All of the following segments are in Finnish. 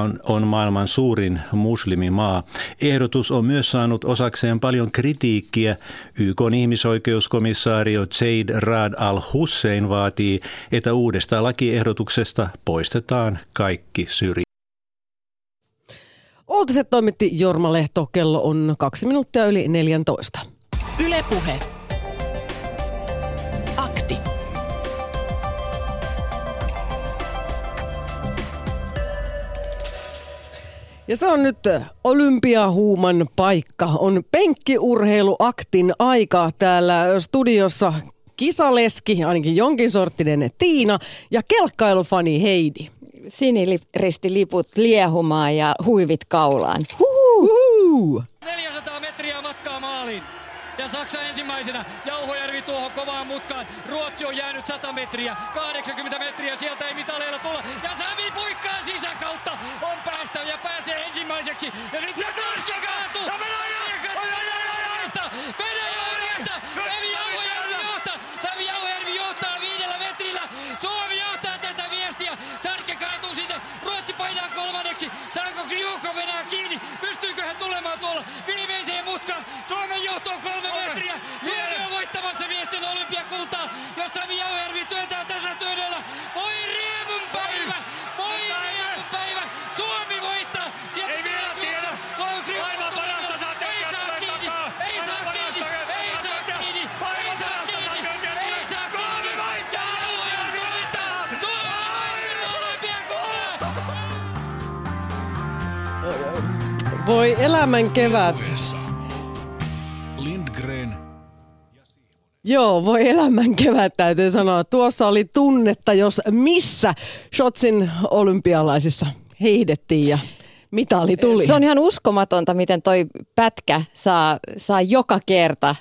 on, on maailman suurin muslimimaa. Ehdotus on myös saanut osakseen paljon kritiikkiä. YK ihmisoikeuskomissaario Zaid Rad al-Hussein vaatii, että uudesta lakiehdotuksesta poistetaan kaikki syrjintä. Uutiset toimitti Jorma Lehto. Kello on kaksi minuuttia yli 14. Ylepuhe. Ja se on nyt olympiahuuman paikka. On penkkiurheiluaktin aika täällä studiossa. Kisaleski, ainakin jonkin sorttinen Tiina ja kelkkailufani Heidi. Siniristiliput liehumaan ja huivit kaulaan. Uhu! 400 metriä matkaa maaliin. Ja Saksa ensimmäisenä. Jauhojärvi tuohon kovaan mutkaan. Ruotsi on jäänyt 100 metriä. 80 metriä sieltä ei mitaleilla tulla. Ja Sami puikkaa sisäkautta. Päästä ja pääsee ensimmäiseksi. Ja sitten Norja kaatuu. Ja Venäjä! Venäjä orjasta! Sami Jauhojärvi johtaa. Sami Jauhojärvi johtaa viidellä metrillä. Suomi johtaa tätä viestiä. Sarke kaatuu sinne. Ruotsi painaa kolmanneksi. Saako Kriukko venää kiinni? Pystyykö hän tulemaan tuolla viimeiseen mutkaan? Suomen johto on kolme metriä. Suomi on voittamassa miesten olympiakultaa. Jos Sami Jauhojärvi Voi elämän kevät. Lindgren Joo, voi elämän kevät täytyy sanoa. Tuossa oli tunnetta, jos missä Shotsin olympialaisissa heidettiin ja mitali tuli. Se on ihan uskomatonta, miten toi pätkä saa, saa joka kerta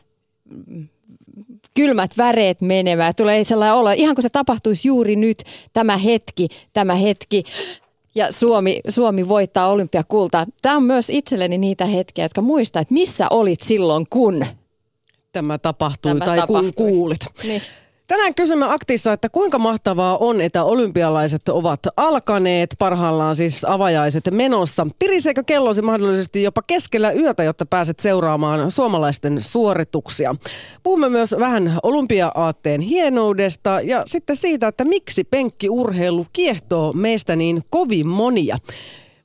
kylmät väreet menemään. Tulee sellainen olo, ihan kuin se tapahtuisi juuri nyt, tämä hetki, tämä hetki. Ja Suomi, Suomi voittaa olympiakultaa. Tämä on myös itselleni niitä hetkiä, jotka muistaa, että missä olit silloin, kun. Tämä tapahtui Tämä tai tapahtui. kun kuulit. Niin. Tänään kysymme aktissa, että kuinka mahtavaa on, että olympialaiset ovat alkaneet, parhaillaan siis avajaiset menossa. Tiriseekö kellosi mahdollisesti jopa keskellä yötä, jotta pääset seuraamaan suomalaisten suorituksia? Puhumme myös vähän olympia-aatteen hienoudesta ja sitten siitä, että miksi penkkiurheilu kiehtoo meistä niin kovin monia.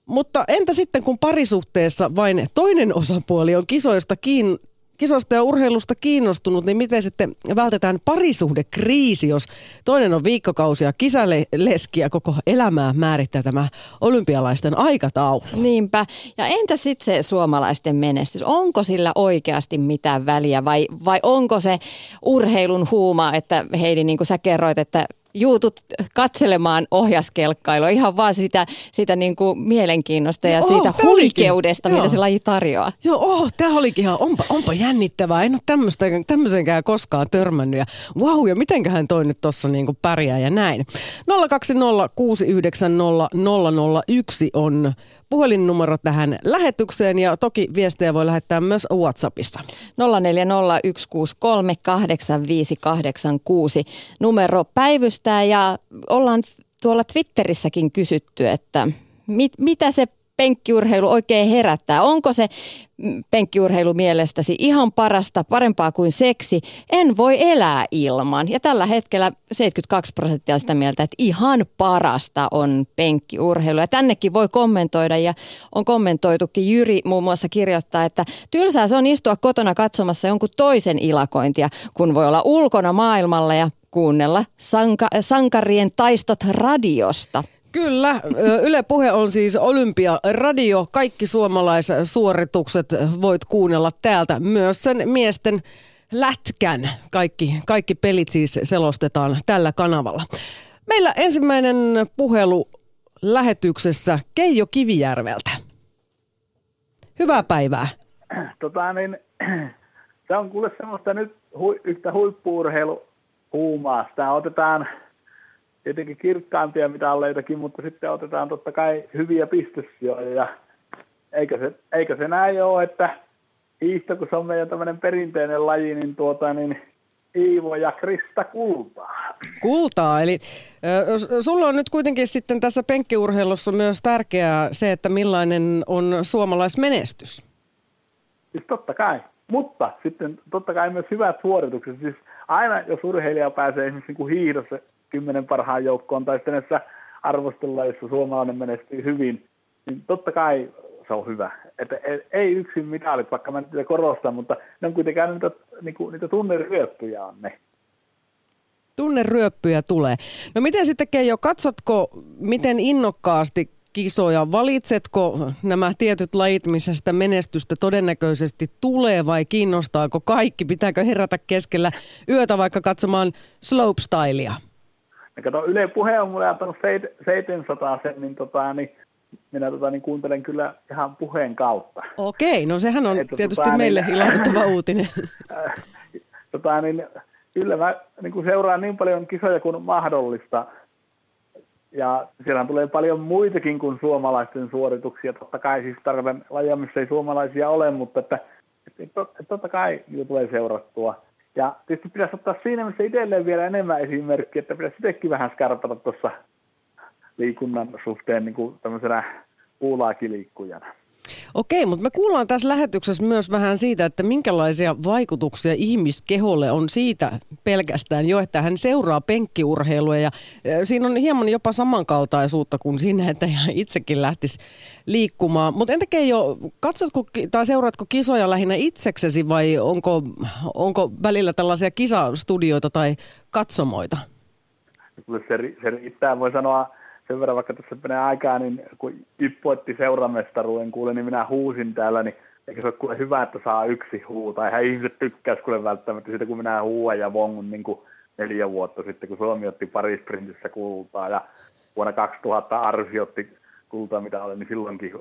Mutta entä sitten, kun parisuhteessa vain toinen osapuoli on kisoista kiin, kisosta ja urheilusta kiinnostunut, niin miten sitten vältetään parisuhdekriisi, jos toinen on viikkokausia kisaleski ja koko elämää määrittää tämä olympialaisten aikataulu? Niinpä. Ja entä sitten se suomalaisten menestys? Onko sillä oikeasti mitään väliä vai, vai onko se urheilun huuma, että Heidi, niin kuin sä kerroit, että juutut katselemaan ohjaskelkkailua ihan vaan sitä, sitä niin kuin mielenkiinnosta ja Joo, siitä olikin. huikeudesta, Joo. mitä se laji tarjoaa. Joo, oh, tämä olikin ihan, onpa, onpa jännittävää. En ole tämmöisenkään koskaan törmännyt. Ja vau, ja mitenköhän toi nyt tossa niinku pärjää ja näin. 020690001 on puhelinnumero tähän lähetykseen ja toki viestejä voi lähettää myös WhatsAppissa. 0401638586 numero päivystää ja ollaan tuolla Twitterissäkin kysytty, että mit, mitä se penkkiurheilu oikein herättää. Onko se mm, penkkiurheilu mielestäsi ihan parasta, parempaa kuin seksi? En voi elää ilman. Ja tällä hetkellä 72 prosenttia on sitä mieltä, että ihan parasta on penkkiurheilu. Ja tännekin voi kommentoida ja on kommentoitukin. Jyri muun muassa kirjoittaa, että tylsää se on istua kotona katsomassa jonkun toisen ilakointia, kun voi olla ulkona maailmalla ja kuunnella sanka- sankarien taistot radiosta. Kyllä, Yle Puhe on siis Olympiaradio. Kaikki suomalaissuoritukset voit kuunnella täältä. Myös sen miesten lätkän. Kaikki, kaikki pelit siis selostetaan tällä kanavalla. Meillä ensimmäinen puhelu lähetyksessä Keijo Kivijärveltä. Hyvää päivää. tota niin, se on kuule semmoista nyt hu, yhtä huippuurheiluhuumaa. Sitä otetaan tietenkin kirkkaampia mitalleitakin, mutta sitten otetaan totta kai hyviä pistesijoja. Ja eikö se, eikö se näin ole, että hiihto, kun se on meidän tämmöinen perinteinen laji, niin, tuota, niin Iivo ja Krista kultaa. Kultaa, eli ö, sulla on nyt kuitenkin sitten tässä penkkiurheilussa myös tärkeää se, että millainen on suomalaismenestys. Siis totta kai. Mutta sitten totta kai myös hyvät suoritukset. Siis aina jos urheilija pääsee esimerkiksi niin kuin hiihdossa kymmenen parhaan joukkoon tai sitten näissä arvosteluissa suomalainen menestyy hyvin, niin totta kai se on hyvä. Että ei yksin mitalit, vaikka mä niitä korostan, mutta ne on kuitenkin niitä, niin kuin, niitä tunneryöppyjä on ne. Tunneryöppyjä tulee. No miten sitten Keijo, katsotko miten innokkaasti kisoja. Valitsetko nämä tietyt lajit, missä sitä menestystä todennäköisesti tulee vai kiinnostaako kaikki? Pitääkö herätä keskellä yötä vaikka katsomaan slopestylea? Ja kato, Yle Puhe on mulle antanut 700 sen, niin, tota, niin minä tota, niin kuuntelen kyllä ihan puheen kautta. Okei, no sehän on että, tietysti tota, meille niin, ilahduttava uutinen. tota, niin, kyllä mä niin kuin seuraan niin paljon kisoja kuin mahdollista. Ja siellä tulee paljon muitakin kuin suomalaisten suorituksia. Totta kai siis tarkoitan lajia, missä ei suomalaisia ole, mutta että, että, että totta kai niitä tulee seurattua. Ja tietysti pitäisi ottaa siinä, missä itselleen vielä enemmän esimerkkiä, että pitäisi itsekin vähän skarpata tuossa liikunnan suhteen niin kuin tämmöisenä puulaakiliikkujana. Okei, mutta me kuullaan tässä lähetyksessä myös vähän siitä, että minkälaisia vaikutuksia ihmiskeholle on siitä pelkästään jo, että hän seuraa penkkiurheilua ja siinä on hieman jopa samankaltaisuutta kuin siinä, että hän itsekin lähtisi liikkumaan. Mutta entä jo, katsotko tai seuraatko kisoja lähinnä itseksesi vai onko, onko välillä tällaisia kisastudioita tai katsomoita? Se, se riittää, voi sanoa sen verran vaikka tässä menee aikaa, niin kun Ippu otti seuramestaruuden kuule, niin minä huusin täällä, niin eikö se ole kuule hyvä, että saa yksi huuta. Eihän ihmiset tykkäisi kuule välttämättä siitä, kun minä huuan ja vongun niin kuin neljä vuotta sitten, kun Suomi otti Paris Sprintissä kultaa ja vuonna 2000 Arsi otti kultaa, mitä oli, niin silloinkin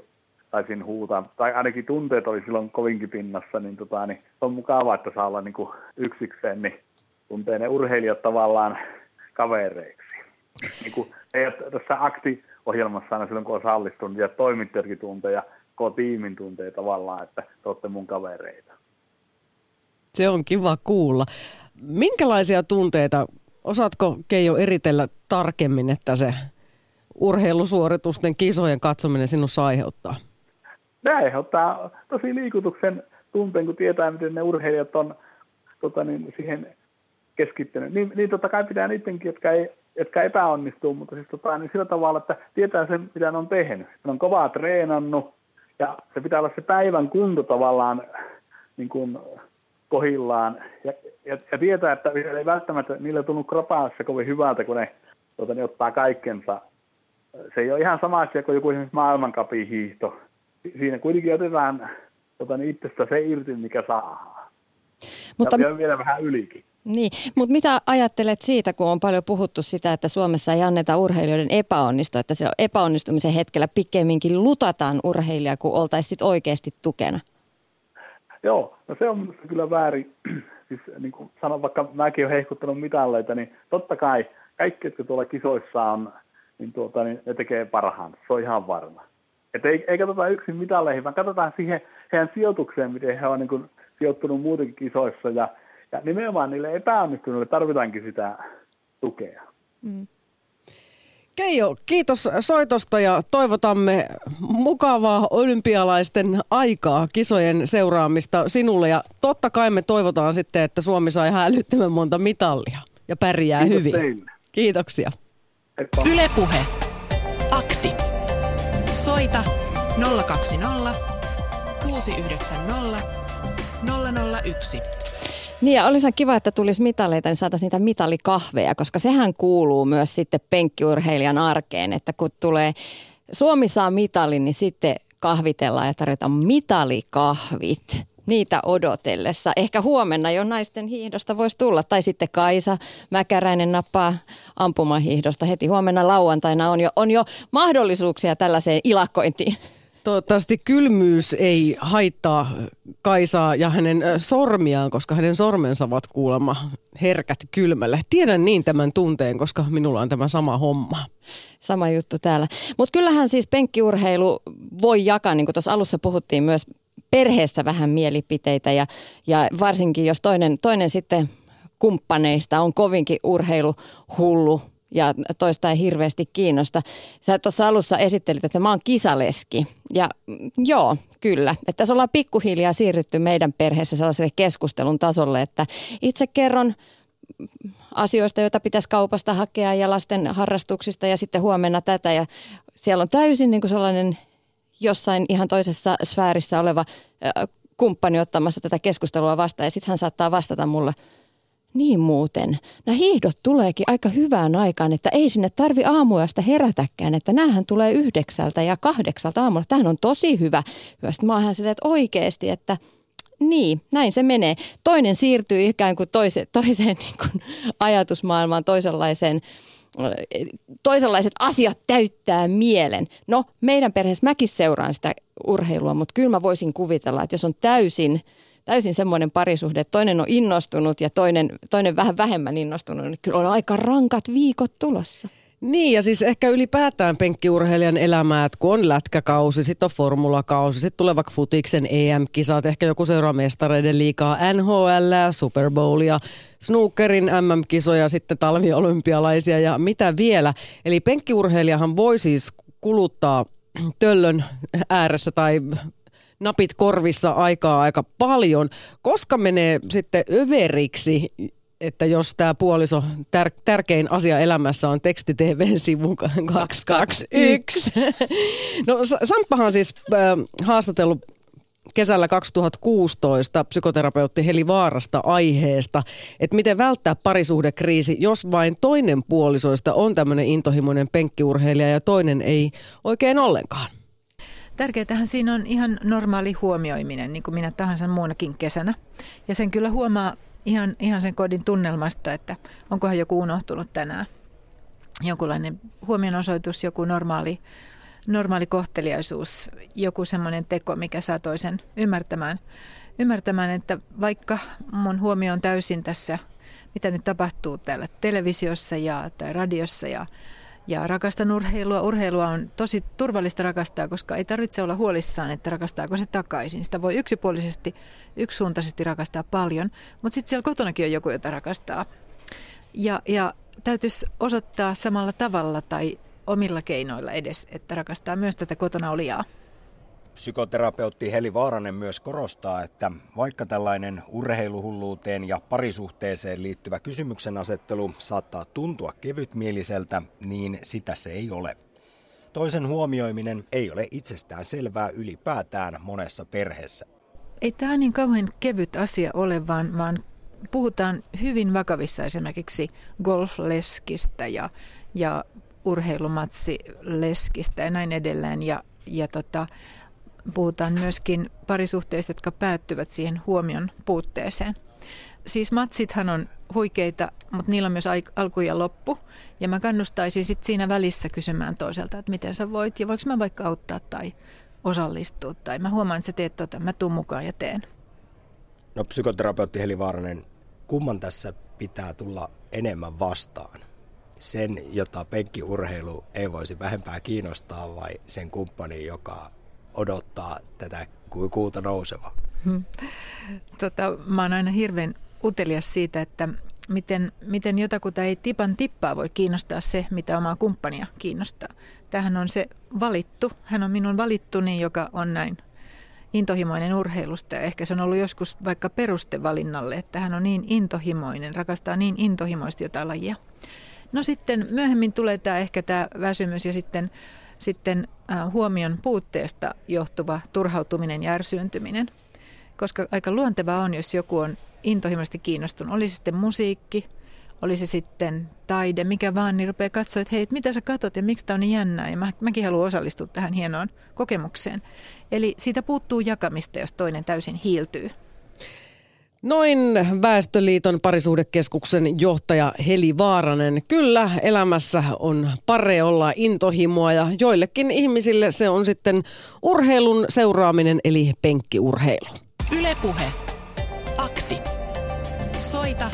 taisin huutaa, tai ainakin tunteet oli silloin kovinkin pinnassa, niin, tota, niin on mukavaa, että saa olla niin kuin yksikseen, niin tuntee ne urheilijat tavallaan kavereiksi. Niin kuin tässä akti-ohjelmassa aina silloin, kun osallistunut ja toimittajatkin tuntee ja koko tiimin tuntee tavallaan, että te olette mun kavereita. Se on kiva kuulla. Minkälaisia tunteita, osaatko Keijo eritellä tarkemmin, että se urheilusuoritusten kisojen katsominen sinussa aiheuttaa? Ne aiheuttaa tosi liikutuksen tunteen, kun tietää, miten ne urheilijat on tota niin, siihen keskittynyt. Niin, niin totta kai pitää niidenkin, jotka ei jotka epäonnistuu, mutta siis tota, niin sillä tavalla, että tietää sen, mitä ne on tehnyt. Ne on kovaa treenannut ja se pitää olla se päivän kunto tavallaan niin kuin kohillaan ja, ja, ja tietää, että ei välttämättä niillä tunnu kropaassa kovin hyvältä, kun ne, tuota, ne ottaa kaikkensa. Se ei ole ihan sama asia kuin joku esimerkiksi maailmankapin hiihto. Siinä kuitenkin otetaan tuota, niin itsestä se irti, mikä saa. Mutta... Ja vielä vähän ylikin. Niin, mutta mitä ajattelet siitä, kun on paljon puhuttu sitä, että Suomessa ei anneta urheilijoiden epäonnistua, että se epäonnistumisen hetkellä pikemminkin lutataan urheilijaa, kun oltaisiin oikeasti tukena? Joo, no se on kyllä väärin. Siis niin kuin sanon, vaikka mäkin olen hehkuttanut mitalleita, niin totta kai kaikki, jotka tuolla kisoissa on, niin, tuota, niin ne tekee parhaan. Se on ihan varma. Että ei, ei katsota yksin mitalleihin, vaan katsotaan siihen heidän sijoitukseen, miten he on niin kuin, sijoittunut muutenkin kisoissa ja ja nimenomaan niille epäonnistuneille tarvitaankin sitä tukea. Mm. Keijo, kiitos soitosta ja toivotamme mukavaa olympialaisten aikaa, kisojen seuraamista sinulle. Ja totta kai me toivotaan sitten, että Suomi sai hälyttömän monta mitallia ja pärjää Kiitos hyvin. Teille. Kiitoksia. Ylepuhe. Akti. Soita 020 690 001. Niin ja olisi kiva, että tulisi mitaleita, niin saataisiin niitä mitalikahveja, koska sehän kuuluu myös sitten penkkiurheilijan arkeen, että kun tulee Suomi saa mitalin, niin sitten kahvitellaan ja tarjotaan mitalikahvit niitä odotellessa. Ehkä huomenna jo naisten hiihdosta voisi tulla. Tai sitten Kaisa Mäkäräinen nappaa ampumahiihdosta heti huomenna lauantaina. On jo, on jo mahdollisuuksia tällaiseen ilakointiin. Toivottavasti kylmyys ei haittaa Kaisaa ja hänen sormiaan, koska hänen sormensa ovat kuulemma herkät kylmälle. Tiedän niin tämän tunteen, koska minulla on tämä sama homma. Sama juttu täällä. Mutta kyllähän siis penkkiurheilu voi jakaa, niin kuin tuossa alussa puhuttiin myös perheessä vähän mielipiteitä ja, ja varsinkin jos toinen, toinen sitten kumppaneista on kovinkin urheiluhullu ja toista ei hirveästi kiinnosta. Sä tuossa alussa esittelit, että mä oon kisaleski. Ja mm, joo, kyllä. Että tässä ollaan pikkuhiljaa siirrytty meidän perheessä sellaiselle keskustelun tasolle, että itse kerron asioista, joita pitäisi kaupasta hakea ja lasten harrastuksista ja sitten huomenna tätä. Ja siellä on täysin niin kuin sellainen jossain ihan toisessa sfäärissä oleva kumppani ottamassa tätä keskustelua vastaan ja sitten hän saattaa vastata mulle, niin muuten, nämä hiihdot tuleekin aika hyvään aikaan, että ei sinne tarvi aamuyöstä herätäkään, että näähän tulee yhdeksältä ja kahdeksalta aamulla. Tämähän on tosi hyvä. Sitten mä oon silleen, että oikeasti, että niin, näin se menee. Toinen siirtyy ikään kuin toise, toiseen niin kuin ajatusmaailmaan, toisenlaiseen toisenlaiset asiat täyttää mielen. No, meidän perheessä mäkin seuraan sitä urheilua, mutta kyllä mä voisin kuvitella, että jos on täysin, täysin semmoinen parisuhde, että toinen on innostunut ja toinen, toinen vähän vähemmän innostunut, niin kyllä on aika rankat viikot tulossa. Niin, ja siis ehkä ylipäätään penkkiurheilijan elämää, että kun on lätkäkausi, sitten on formulakausi, sitten tulee vaikka futiksen EM-kisat, ehkä joku seuraa mestareiden liikaa, NHL, Super Bowlia, snookerin MM-kisoja, sitten talviolympialaisia ja mitä vielä. Eli penkkiurheilijahan voi siis kuluttaa töllön ääressä tai napit korvissa aikaa aika paljon, koska menee sitten överiksi että jos tämä puoliso, tär, tärkein asia elämässä on teksti TVn sivu 221. no Samppahan siis äh, haastatellut kesällä 2016 psykoterapeutti Heli Vaarasta aiheesta, että miten välttää parisuhdekriisi, jos vain toinen puolisoista on tämmöinen intohimoinen penkkiurheilija ja toinen ei oikein ollenkaan. Tärkeintähän siinä on ihan normaali huomioiminen, niin kuin minä tahansa muunakin kesänä. Ja sen kyllä huomaa ihan, ihan sen kodin tunnelmasta, että onkohan joku unohtunut tänään. Jonkunlainen huomionosoitus, joku normaali, normaali kohteliaisuus, joku semmoinen teko, mikä saa toisen ymmärtämään, ymmärtämään, että vaikka mun huomio on täysin tässä, mitä nyt tapahtuu täällä televisiossa ja tai radiossa ja ja rakastan urheilua. Urheilua on tosi turvallista rakastaa, koska ei tarvitse olla huolissaan, että rakastaako se takaisin. Sitä voi yksipuolisesti, yksisuuntaisesti rakastaa paljon, mutta sitten siellä kotonakin on joku, jota rakastaa. Ja, ja täytyisi osoittaa samalla tavalla tai omilla keinoilla edes, että rakastaa myös tätä kotona olijaa. Psykoterapeutti Heli Vaaranen myös korostaa, että vaikka tällainen urheiluhulluuteen ja parisuhteeseen liittyvä kysymyksen asettelu saattaa tuntua kevytmieliseltä, niin sitä se ei ole. Toisen huomioiminen ei ole itsestään selvää ylipäätään monessa perheessä. Ei tämä niin kauhean kevyt asia ole, vaan, vaan puhutaan hyvin vakavissa esimerkiksi golfleskistä ja, ja urheilumatsileskistä ja näin edelleen. Ja, ja tota, puhutaan myöskin parisuhteista, jotka päättyvät siihen huomion puutteeseen. Siis matsithan on huikeita, mutta niillä on myös alku ja loppu. Ja mä kannustaisin sitten siinä välissä kysymään toiselta, että miten sä voit ja voiko mä vaikka auttaa tai osallistua. Tai mä huomaan, että sä teet tota, mä tuun mukaan ja teen. No psykoterapeutti Heli Vaaranen, kumman tässä pitää tulla enemmän vastaan? Sen, jota penkkiurheilu ei voisi vähempää kiinnostaa vai sen kumppani, joka odottaa tätä kuuta nouseva? Hmm. Tota, mä oon aina hirveän utelias siitä, että miten, miten jotakuta ei tipan tippaa voi kiinnostaa se, mitä omaa kumppania kiinnostaa. Tähän on se valittu. Hän on minun valittuni, joka on näin intohimoinen urheilusta. Ehkä se on ollut joskus vaikka perustevalinnalle, että hän on niin intohimoinen, rakastaa niin intohimoisesti jotain lajia. No sitten myöhemmin tulee tämä ehkä tämä väsymys ja sitten sitten äh, huomion puutteesta johtuva turhautuminen ja ärsyyntyminen. Koska aika luontevaa on, jos joku on intohimoisesti kiinnostunut, oli se sitten musiikki, oli se sitten taide, mikä vaan, niin rupeaa katsoa, että hei, mitä sä katot ja miksi tämä on niin jännää. Ja mä, mäkin haluan osallistua tähän hienoon kokemukseen. Eli siitä puuttuu jakamista, jos toinen täysin hiiltyy. Noin Väestöliiton parisuhdekeskuksen johtaja Heli Vaaranen. Kyllä, elämässä on pare olla intohimoa ja joillekin ihmisille se on sitten urheilun seuraaminen eli penkkiurheilu. Ylepuhe. Akti. Soita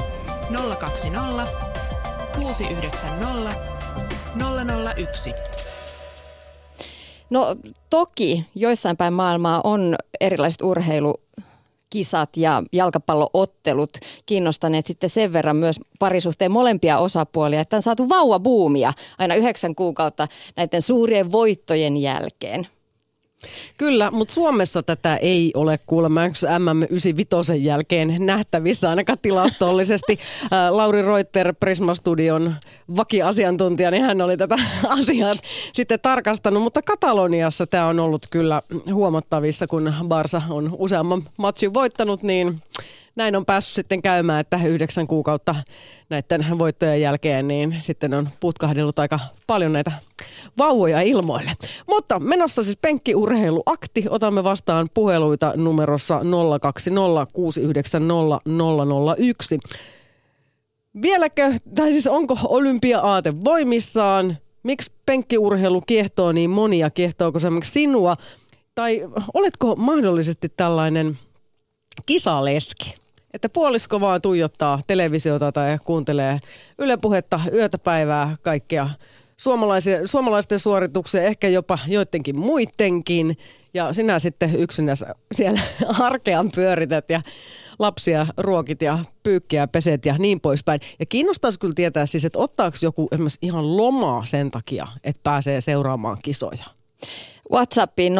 020 690 001. No toki joissain päin maailmaa on erilaiset urheilu kisat ja jalkapalloottelut kiinnostaneet sitten sen verran myös parisuhteen molempia osapuolia, että on saatu vauvabuumia aina yhdeksän kuukautta näiden suurien voittojen jälkeen. Kyllä, mutta Suomessa tätä ei ole kuulemma MM95 jälkeen nähtävissä ainakaan tilastollisesti. Lauri Reuter, Prisma Studion vakiasiantuntija, niin hän oli tätä asiaa sitten tarkastanut, mutta Kataloniassa tämä on ollut kyllä huomattavissa, kun Barsa on useamman matchin voittanut, niin näin on päässyt sitten käymään, että yhdeksän kuukautta näiden voittojen jälkeen, niin sitten on putkahdellut aika paljon näitä vauvoja ilmoille. Mutta menossa siis penkkiurheiluakti. Otamme vastaan puheluita numerossa 020690001. Vieläkö, tai siis onko olympia-aate voimissaan? Miksi penkkiurheilu kiehtoo niin monia? Kiehtooko se sinua? Tai oletko mahdollisesti tällainen kisaleski? Että puolisko vaan tuijottaa televisiota tai kuuntelee ylepuhetta yötä päivää kaikkea suomalaisten suorituksia, ehkä jopa joidenkin muidenkin. Ja sinä sitten yksinä siellä arkean pyörität ja lapsia ruokit ja pyykkiä peset ja niin poispäin. Ja kiinnostaisi kyllä tietää siis, että ottaako joku esimerkiksi ihan lomaa sen takia, että pääsee seuraamaan kisoja. WhatsAppiin 0401638586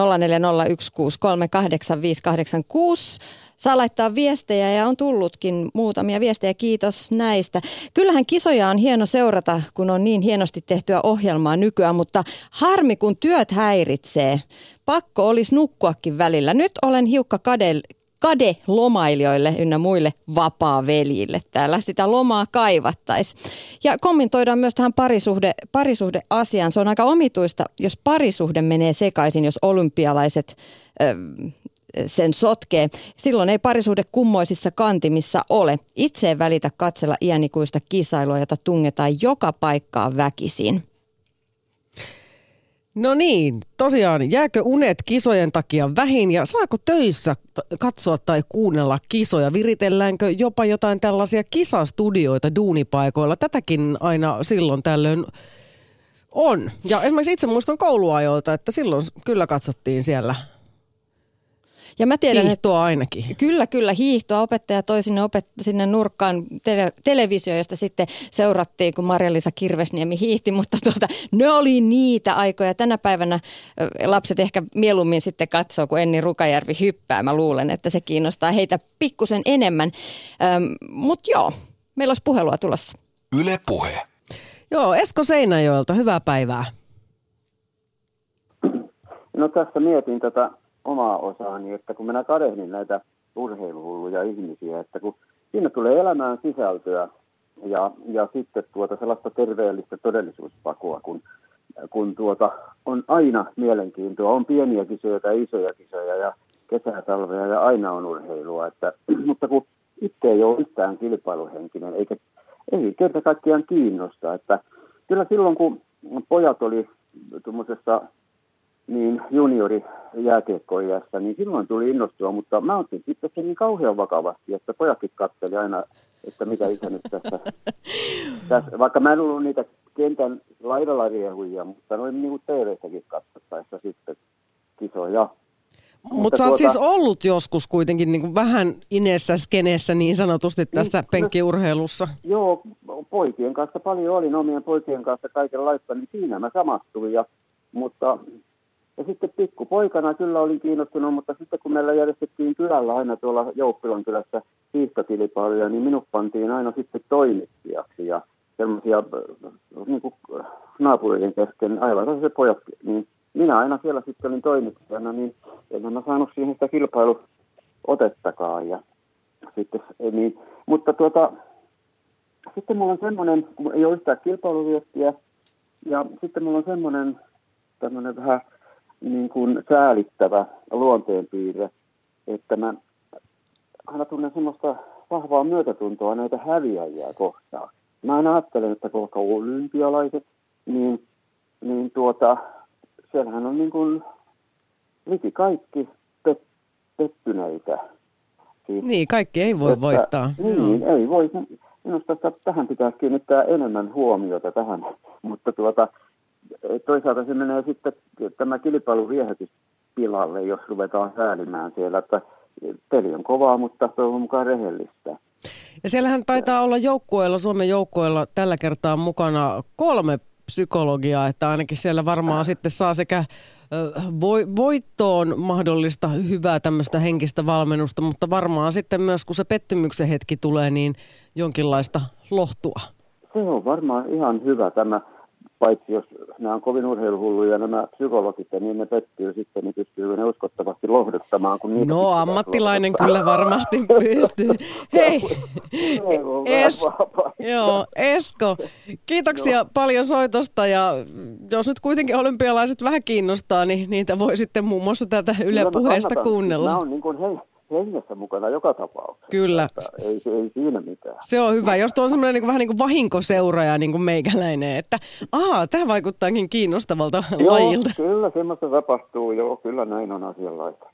Saa laittaa viestejä ja on tullutkin muutamia viestejä. Kiitos näistä. Kyllähän kisoja on hieno seurata, kun on niin hienosti tehtyä ohjelmaa nykyään, mutta harmi kun työt häiritsee. Pakko olisi nukkuakin välillä. Nyt olen hiukka kadel, kade lomailijoille ynnä muille vapaa-veljille. Täällä sitä lomaa kaivattais. Ja kommentoidaan myös tähän parisuhde, parisuhdeasiaan. Se on aika omituista, jos parisuhde menee sekaisin, jos olympialaiset sen sotkee. Silloin ei parisuhde kummoisissa kantimissa ole. Itse ei välitä katsella iänikuista kisailua, jota tungetaan joka paikkaan väkisin. No niin, tosiaan jääkö unet kisojen takia vähin ja saako töissä katsoa tai kuunnella kisoja? Viritelläänkö jopa jotain tällaisia kisastudioita duunipaikoilla? Tätäkin aina silloin tällöin on. Ja esimerkiksi itse muistan kouluajoilta, että silloin kyllä katsottiin siellä ja mä tiedän, hiihtoa että, ainakin. Kyllä, kyllä. Hiihtoa opettaja toi sinne, opet- sinne nurkkaan tele- televisio, josta sitten seurattiin, kun Marja-Liisa Kirvesniemi hiihti. Mutta tuota, ne oli niitä aikoja. Tänä päivänä lapset ehkä mieluummin sitten katsoo, kun Enni Rukajärvi hyppää. Mä luulen, että se kiinnostaa heitä pikkusen enemmän. Ähm, Mutta joo, meillä olisi puhelua tulossa. Yle Puhe. Joo, Esko Seinäjoelta, hyvää päivää. No tässä mietin tätä omaa osaani, että kun minä kadehdin näitä urheiluhulluja ihmisiä, että kun siinä tulee elämään sisältöä ja, ja sitten tuota sellaista terveellistä todellisuuspakua, kun, kun tuota, on aina mielenkiintoa, on pieniä kisoja tai isoja kisoja ja kesää, talvea ja aina on urheilua, että, mutta kun itse ei ole yhtään kilpailuhenkinen, eikä ei kerta kaikkiaan kiinnosta, että kyllä silloin kun pojat oli tuommoisessa niin juniori jääkiekkoijasta, niin silloin tuli innostua, mutta mä otin sitten sen niin kauhean vakavasti, että pojatkin katseli aina, että mitä isä nyt tässä, tässä vaikka mä en ollut niitä kentän laidalla riehuja, mutta noin niin kuin TV-stäkin katsottaessa sitten kisoja. Mutta Mut sä oot tuota, siis ollut joskus kuitenkin niin kuin vähän ineessä skeneessä niin sanotusti niin, tässä niin, penkkiurheilussa. Joo, poikien kanssa paljon olin, omien poikien kanssa kaikenlaista, niin siinä mä samastuin. Ja, mutta ja sitten pikkupoikana kyllä olin kiinnostunut, mutta sitten kun meillä järjestettiin kylällä aina tuolla Jouppilan kylässä hiihtokilpailuja, niin minut pantiin aina sitten toimittajaksi ja semmoisia äh, niin kuin naapurien kesken, aivan se pojat, niin minä aina siellä sitten olin toimittajana, niin en mä saanut siihen sitä kilpailuotettakaan. Ja sitten, niin, mutta tuota, sitten mulla on semmoinen, kun ei ole yhtään kilpailuviestiä, ja sitten mulla on semmoinen tämmöinen vähän niin kuin säälittävä luonteenpiirre, että mä aina tunnen semmoista vahvaa myötätuntoa näitä häviäjiä kohtaan. Mä aina ajattelen, että koska olympialaiset, niin, niin tuota, siellähän on niin kuin liki kaikki pet, pettyneitä. Siis, niin, kaikki ei voi että, voittaa. Niin, no. ei voi. Minusta tähän pitäisi kiinnittää enemmän huomiota tähän, mutta tuota, toisaalta se menee sitten tämä kilpailuviehätys pilalle, jos ruvetaan säälimään siellä. Että peli on kovaa, mutta toivon mukaan rehellistä. Ja siellähän taitaa olla joukkueella, Suomen joukkueella tällä kertaa mukana kolme psykologiaa, että ainakin siellä varmaan sitten saa sekä voittoon mahdollista hyvää tämmöistä henkistä valmennusta, mutta varmaan sitten myös kun se pettymyksen hetki tulee, niin jonkinlaista lohtua. Se on varmaan ihan hyvä tämä paitsi jos nämä on kovin urheiluhulluja nämä psykologit, niin ne pettyy sitten, niin pystyy ne uskottavasti lohduttamaan. Kun niitä no ammattilainen kyllä varmasti pystyy. Hei, es, joo, Esko, kiitoksia no. paljon soitosta ja jos nyt kuitenkin olympialaiset vähän kiinnostaa, niin niitä voi sitten muun muassa tätä Yle Puheesta kuunnella. Nämä on niin kuin, hei, hengessä mukana joka tapauksessa. Kyllä. ei, ei siinä mitään. Se on hyvä. Jos tuo on semmoinen niin vähän niin kuin vahinkoseuraaja niin kuin meikäläinen, että aa, tämä vaikuttaakin kiinnostavalta joo, lajilta. kyllä semmoista tapahtuu. Joo, kyllä näin on asianlaita.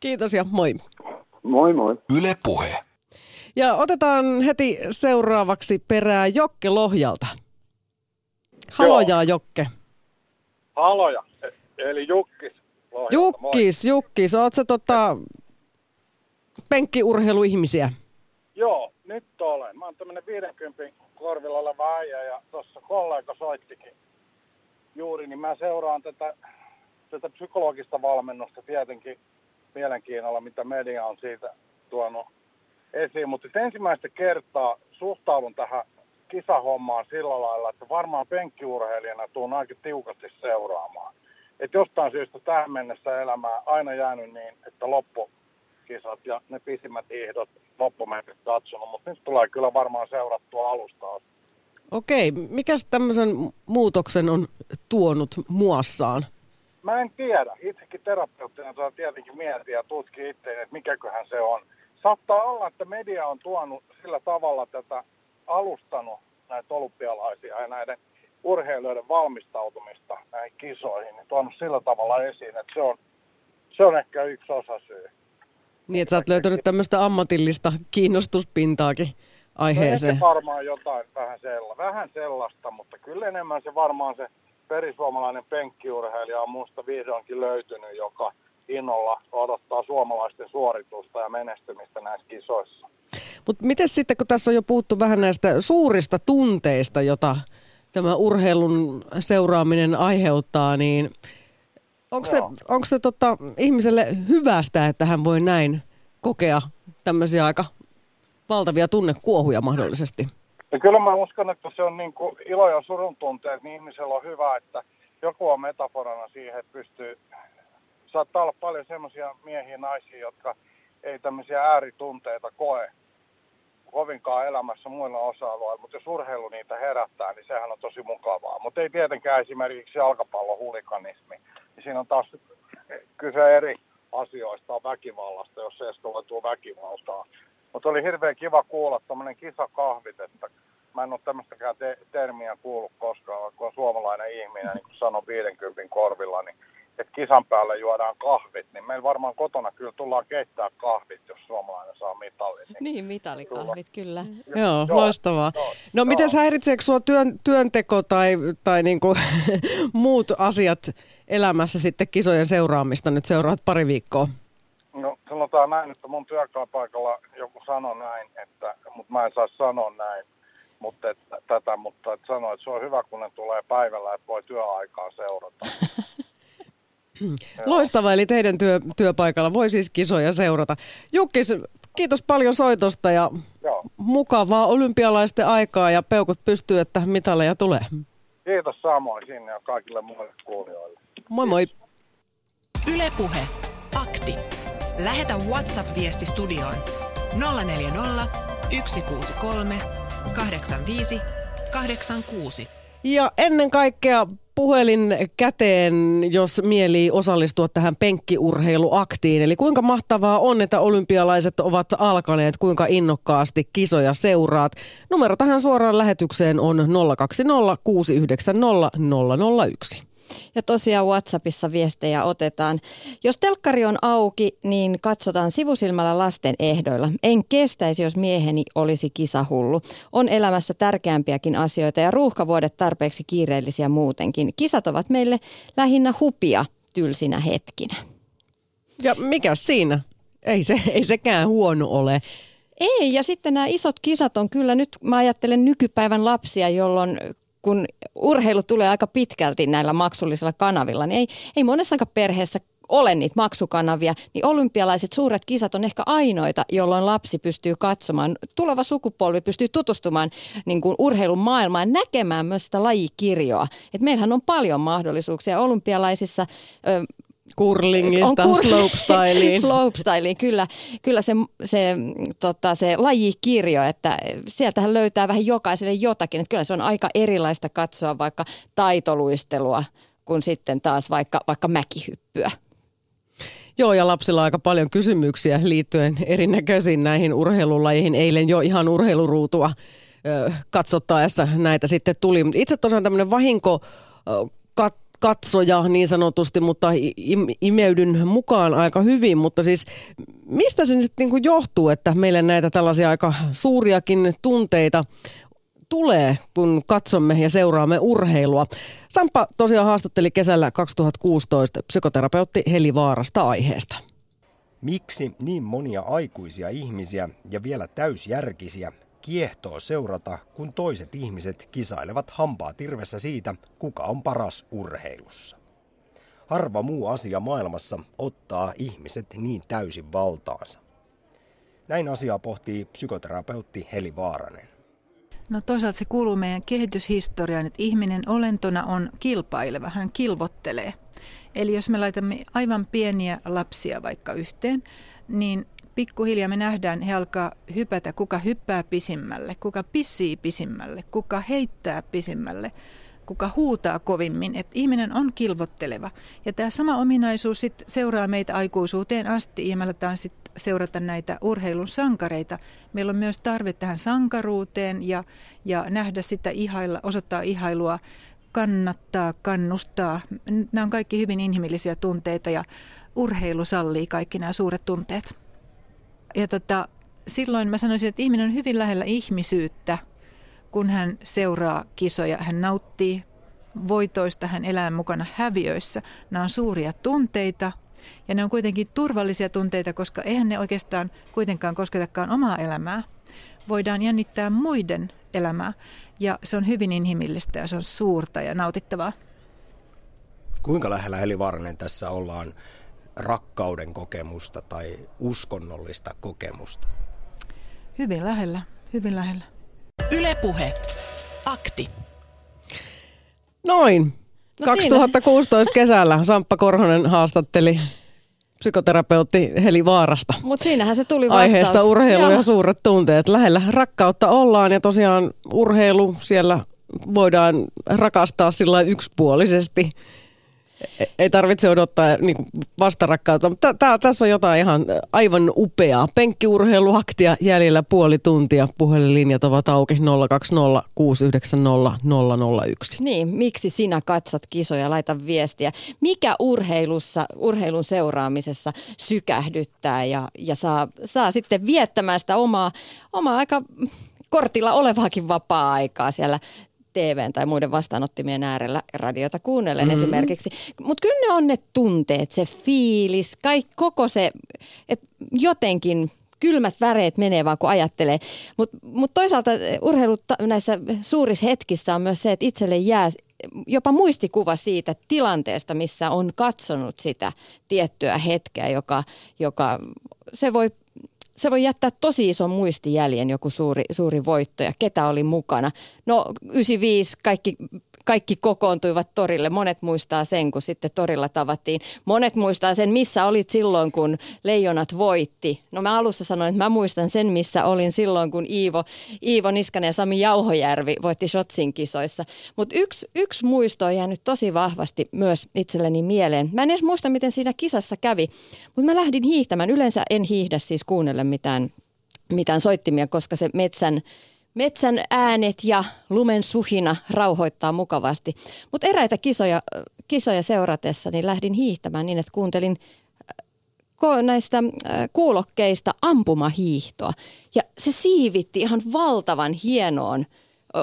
Kiitos ja moi. Moi moi. Yle Puhe. Ja otetaan heti seuraavaksi perää Jokke Lohjalta. Haloja Jokke. Haloja, e- eli Jukkis Lohjalta. Jukkis, moi. Jukkis. Oletko tota, penkkiurheiluihmisiä? Joo, nyt olen. Mä oon tämmönen 50 korvilla oleva äijä ja tuossa kollega soittikin juuri, niin mä seuraan tätä, tätä psykologista valmennusta tietenkin mielenkiinnolla, mitä media on siitä tuonut esiin. Mutta ensimmäistä kertaa suhtaudun tähän kisahommaan sillä lailla, että varmaan penkkiurheilijana tuun aika tiukasti seuraamaan. Että jostain syystä tähän mennessä elämää aina jäänyt niin, että loppu kisat ja ne pisimmät ehdot loppumetrit katsonut, mutta nyt tulee kyllä varmaan seurattua alusta asti. Okei, mikä tämmöisen muutoksen on tuonut muassaan? Mä en tiedä. Itsekin terapeuttina tuolla tietenkin mietin ja tutki itseäni, että mikäköhän se on. Saattaa olla, että media on tuonut sillä tavalla tätä alustanut näitä olympialaisia ja näiden urheilijoiden valmistautumista näihin kisoihin, niin tuonut sillä tavalla esiin, että se on, se on ehkä yksi osa syy. Niin, että sä oot löytänyt tämmöistä ammatillista kiinnostuspintaakin aiheeseen. No, varmaan jotain vähän, sella, vähän sellaista, mutta kyllä enemmän se varmaan se perisuomalainen penkkiurheilija on musta vihdoinkin löytynyt, joka innolla odottaa suomalaisten suoritusta ja menestymistä näissä kisoissa. Mutta miten sitten, kun tässä on jo puhuttu vähän näistä suurista tunteista, jota tämä urheilun seuraaminen aiheuttaa, niin Onko se, onko se tota, ihmiselle hyvästä, että hän voi näin kokea tämmöisiä aika valtavia tunnekuohuja mahdollisesti? Ja kyllä mä uskon, että se on niin kuin ilo ja surun tunteet, niin ihmisellä on hyvä, että joku on metaforana siihen, että pystyy, saattaa olla paljon semmoisia miehiä naisia, jotka ei tämmöisiä ääritunteita koe kovinkaan elämässä muilla osa-alueilla, mutta jos urheilu niitä herättää, niin sehän on tosi mukavaa. Mutta ei tietenkään esimerkiksi jalkapallohulikanismi niin siinä on taas kyse eri asioista, väkivallasta, jos se eskaloituu väkivaltaa. Mutta oli hirveän kiva kuulla tuommoinen kisakahvit, että mä en ole tämmöistäkään te- termiä kuullut koskaan, kun on suomalainen ihminen, niin kuin sanon 50 korvilla, niin että kisan päälle juodaan kahvit, niin meillä varmaan kotona kyllä tullaan keittää kahvit, jos suomalainen saa mitalin. Niin, niin mitalikahvit, kyllä. Joo, joo, loistavaa. Joo, no joo. miten häiritseekö sinua työn, työnteko tai, tai niinku, muut asiat elämässä sitten kisojen seuraamista? Nyt seuraat pari viikkoa. No sanotaan näin, että mun työpaikalla joku sanoi näin, että, mutta mä en saa sanoa näin mutta että, tätä, mutta että sanoi, että se on hyvä, kun ne tulee päivällä, että voi työaikaa seurata. Loistava, eli teidän työ, työpaikalla voi siis kisoja seurata. Jukkis, kiitos paljon soitosta ja Joo. mukavaa olympialaisten aikaa ja peukut pystyy, että mitaleja tulee. Kiitos samoin sinne ja kaikille muille kuulijoille. Moi moi. Ylepuhe Akti. Lähetä WhatsApp-viesti studioon 040 163 85 86. Ja ennen kaikkea puhelin käteen, jos mielii osallistua tähän penkkiurheiluaktiin. Eli kuinka mahtavaa on, että olympialaiset ovat alkaneet, kuinka innokkaasti kisoja seuraat. Numero tähän suoraan lähetykseen on 020 690 001. Ja tosiaan WhatsAppissa viestejä otetaan. Jos telkkari on auki, niin katsotaan sivusilmällä lasten ehdoilla. En kestäisi, jos mieheni olisi kisahullu. On elämässä tärkeämpiäkin asioita ja ruuhkavuodet tarpeeksi kiireellisiä muutenkin. Kisat ovat meille lähinnä hupia tylsinä hetkinä. Ja mikä siinä? Ei, se, ei sekään huono ole. Ei, ja sitten nämä isot kisat on kyllä nyt, mä ajattelen nykypäivän lapsia, jolloin kun urheilu tulee aika pitkälti näillä maksullisilla kanavilla, niin ei, ei monessakaan perheessä ole niitä maksukanavia, niin olympialaiset suuret kisat on ehkä ainoita, jolloin lapsi pystyy katsomaan, tuleva sukupolvi pystyy tutustumaan niin kuin urheilun maailmaan, näkemään myös sitä lajikirjoa. Et meillähän on paljon mahdollisuuksia olympialaisissa. Ö, Kurlingista kur- slopestyliin. slopestyliin, kyllä, kyllä se, se, tota, se lajikirjo, että sieltähän löytää vähän jokaiselle jotakin. Että kyllä se on aika erilaista katsoa vaikka taitoluistelua kuin sitten taas vaikka, vaikka mäkihyppyä. Joo, ja lapsilla on aika paljon kysymyksiä liittyen erinäköisiin näihin urheilulajeihin. Eilen jo ihan urheiluruutua ö, katsottaessa näitä sitten tuli. Itse tosiaan tämmöinen vahinko katsoja niin sanotusti, mutta im, imeydyn mukaan aika hyvin. Mutta siis mistä se sitten niinku johtuu, että meille näitä tällaisia aika suuriakin tunteita tulee, kun katsomme ja seuraamme urheilua. Sampa tosiaan haastatteli kesällä 2016 psykoterapeutti Heli Vaarasta aiheesta. Miksi niin monia aikuisia ihmisiä ja vielä täysjärkisiä kiehtoo seurata, kun toiset ihmiset kisailevat hampaa tirvessä siitä, kuka on paras urheilussa? Harva muu asia maailmassa ottaa ihmiset niin täysin valtaansa. Näin asiaa pohtii psykoterapeutti Heli Vaaranen. No toisaalta se kuuluu meidän kehityshistoriaan, että ihminen olentona on kilpaileva, hän kilvottelee. Eli jos me laitamme aivan pieniä lapsia vaikka yhteen, niin pikkuhiljaa me nähdään, he alkaa hypätä, kuka hyppää pisimmälle, kuka pissii pisimmälle, kuka heittää pisimmälle, kuka huutaa kovimmin. Että ihminen on kilvotteleva. Ja tämä sama ominaisuus sit seuraa meitä aikuisuuteen asti ja me aletaan sit seurata näitä urheilun sankareita. Meillä on myös tarve tähän sankaruuteen ja, ja nähdä sitä ihailla, osoittaa ihailua, kannattaa, kannustaa. Nämä on kaikki hyvin inhimillisiä tunteita ja urheilu sallii kaikki nämä suuret tunteet. Ja tota, silloin mä sanoisin, että ihminen on hyvin lähellä ihmisyyttä, kun hän seuraa kisoja. Hän nauttii voitoista, hän elää mukana häviöissä. Nämä on suuria tunteita ja ne on kuitenkin turvallisia tunteita, koska eihän ne oikeastaan kuitenkaan kosketakaan omaa elämää. Voidaan jännittää muiden elämää ja se on hyvin inhimillistä ja se on suurta ja nautittavaa. Kuinka lähellä Heli Vaaranen tässä ollaan rakkauden kokemusta tai uskonnollista kokemusta? Hyvin lähellä, hyvin lähellä. Ylepuhe. Akti. Noin. No 2016 kesällä Samppa Korhonen haastatteli psykoterapeutti Heli Vaarasta. Mutta siinähän se tuli vastaus. Aiheesta urheilu Joo. ja suuret tunteet. Lähellä rakkautta ollaan ja tosiaan urheilu siellä voidaan rakastaa sillä yksipuolisesti. Ei tarvitse odottaa niin vastarakkautta, mutta tää, tässä on jotain ihan aivan upeaa. Penkkiurheiluaktia jäljellä puoli tuntia. Puhelinlinjat ovat auki 020 690 001. Niin, miksi sinä katsot kisoja, laita viestiä. Mikä urheilussa, urheilun seuraamisessa sykähdyttää ja, ja saa, saa sitten viettämään sitä omaa, omaa aika kortilla olevaakin vapaa-aikaa siellä TVn tai muiden vastaanottimien äärellä radiota kuunnellen mm-hmm. esimerkiksi. Mutta kyllä ne on ne tunteet, se fiilis, kaikki, koko se, että jotenkin kylmät väreet menee vaan kun ajattelee. Mutta mut toisaalta urheilu näissä suurissa hetkissä on myös se, että itselle jää jopa muistikuva siitä tilanteesta, missä on katsonut sitä tiettyä hetkeä, joka, joka se voi se voi jättää tosi ison muistijäljen joku suuri, suuri voitto ja ketä oli mukana. No 95 kaikki, kaikki kokoontuivat torille. Monet muistaa sen, kun sitten torilla tavattiin. Monet muistaa sen, missä olit silloin, kun Leijonat voitti. No mä alussa sanoin, että mä muistan sen, missä olin silloin, kun Iivo, Iivo Niskanen ja Sami Jauhojärvi voitti Shotsin kisoissa. Mutta yksi, yksi muisto on jäänyt tosi vahvasti myös itselleni mieleen. Mä en edes muista, miten siinä kisassa kävi, mutta mä lähdin hiihtämään. Yleensä en hiihdä siis kuunnella mitään, mitään soittimia, koska se metsän, metsän äänet ja lumen suhina rauhoittaa mukavasti. Mutta eräitä kisoja, kisoja seuratessa niin lähdin hiihtämään niin, että kuuntelin äh, näistä äh, kuulokkeista ampumahiihtoa. Ja se siivitti ihan valtavan hienoon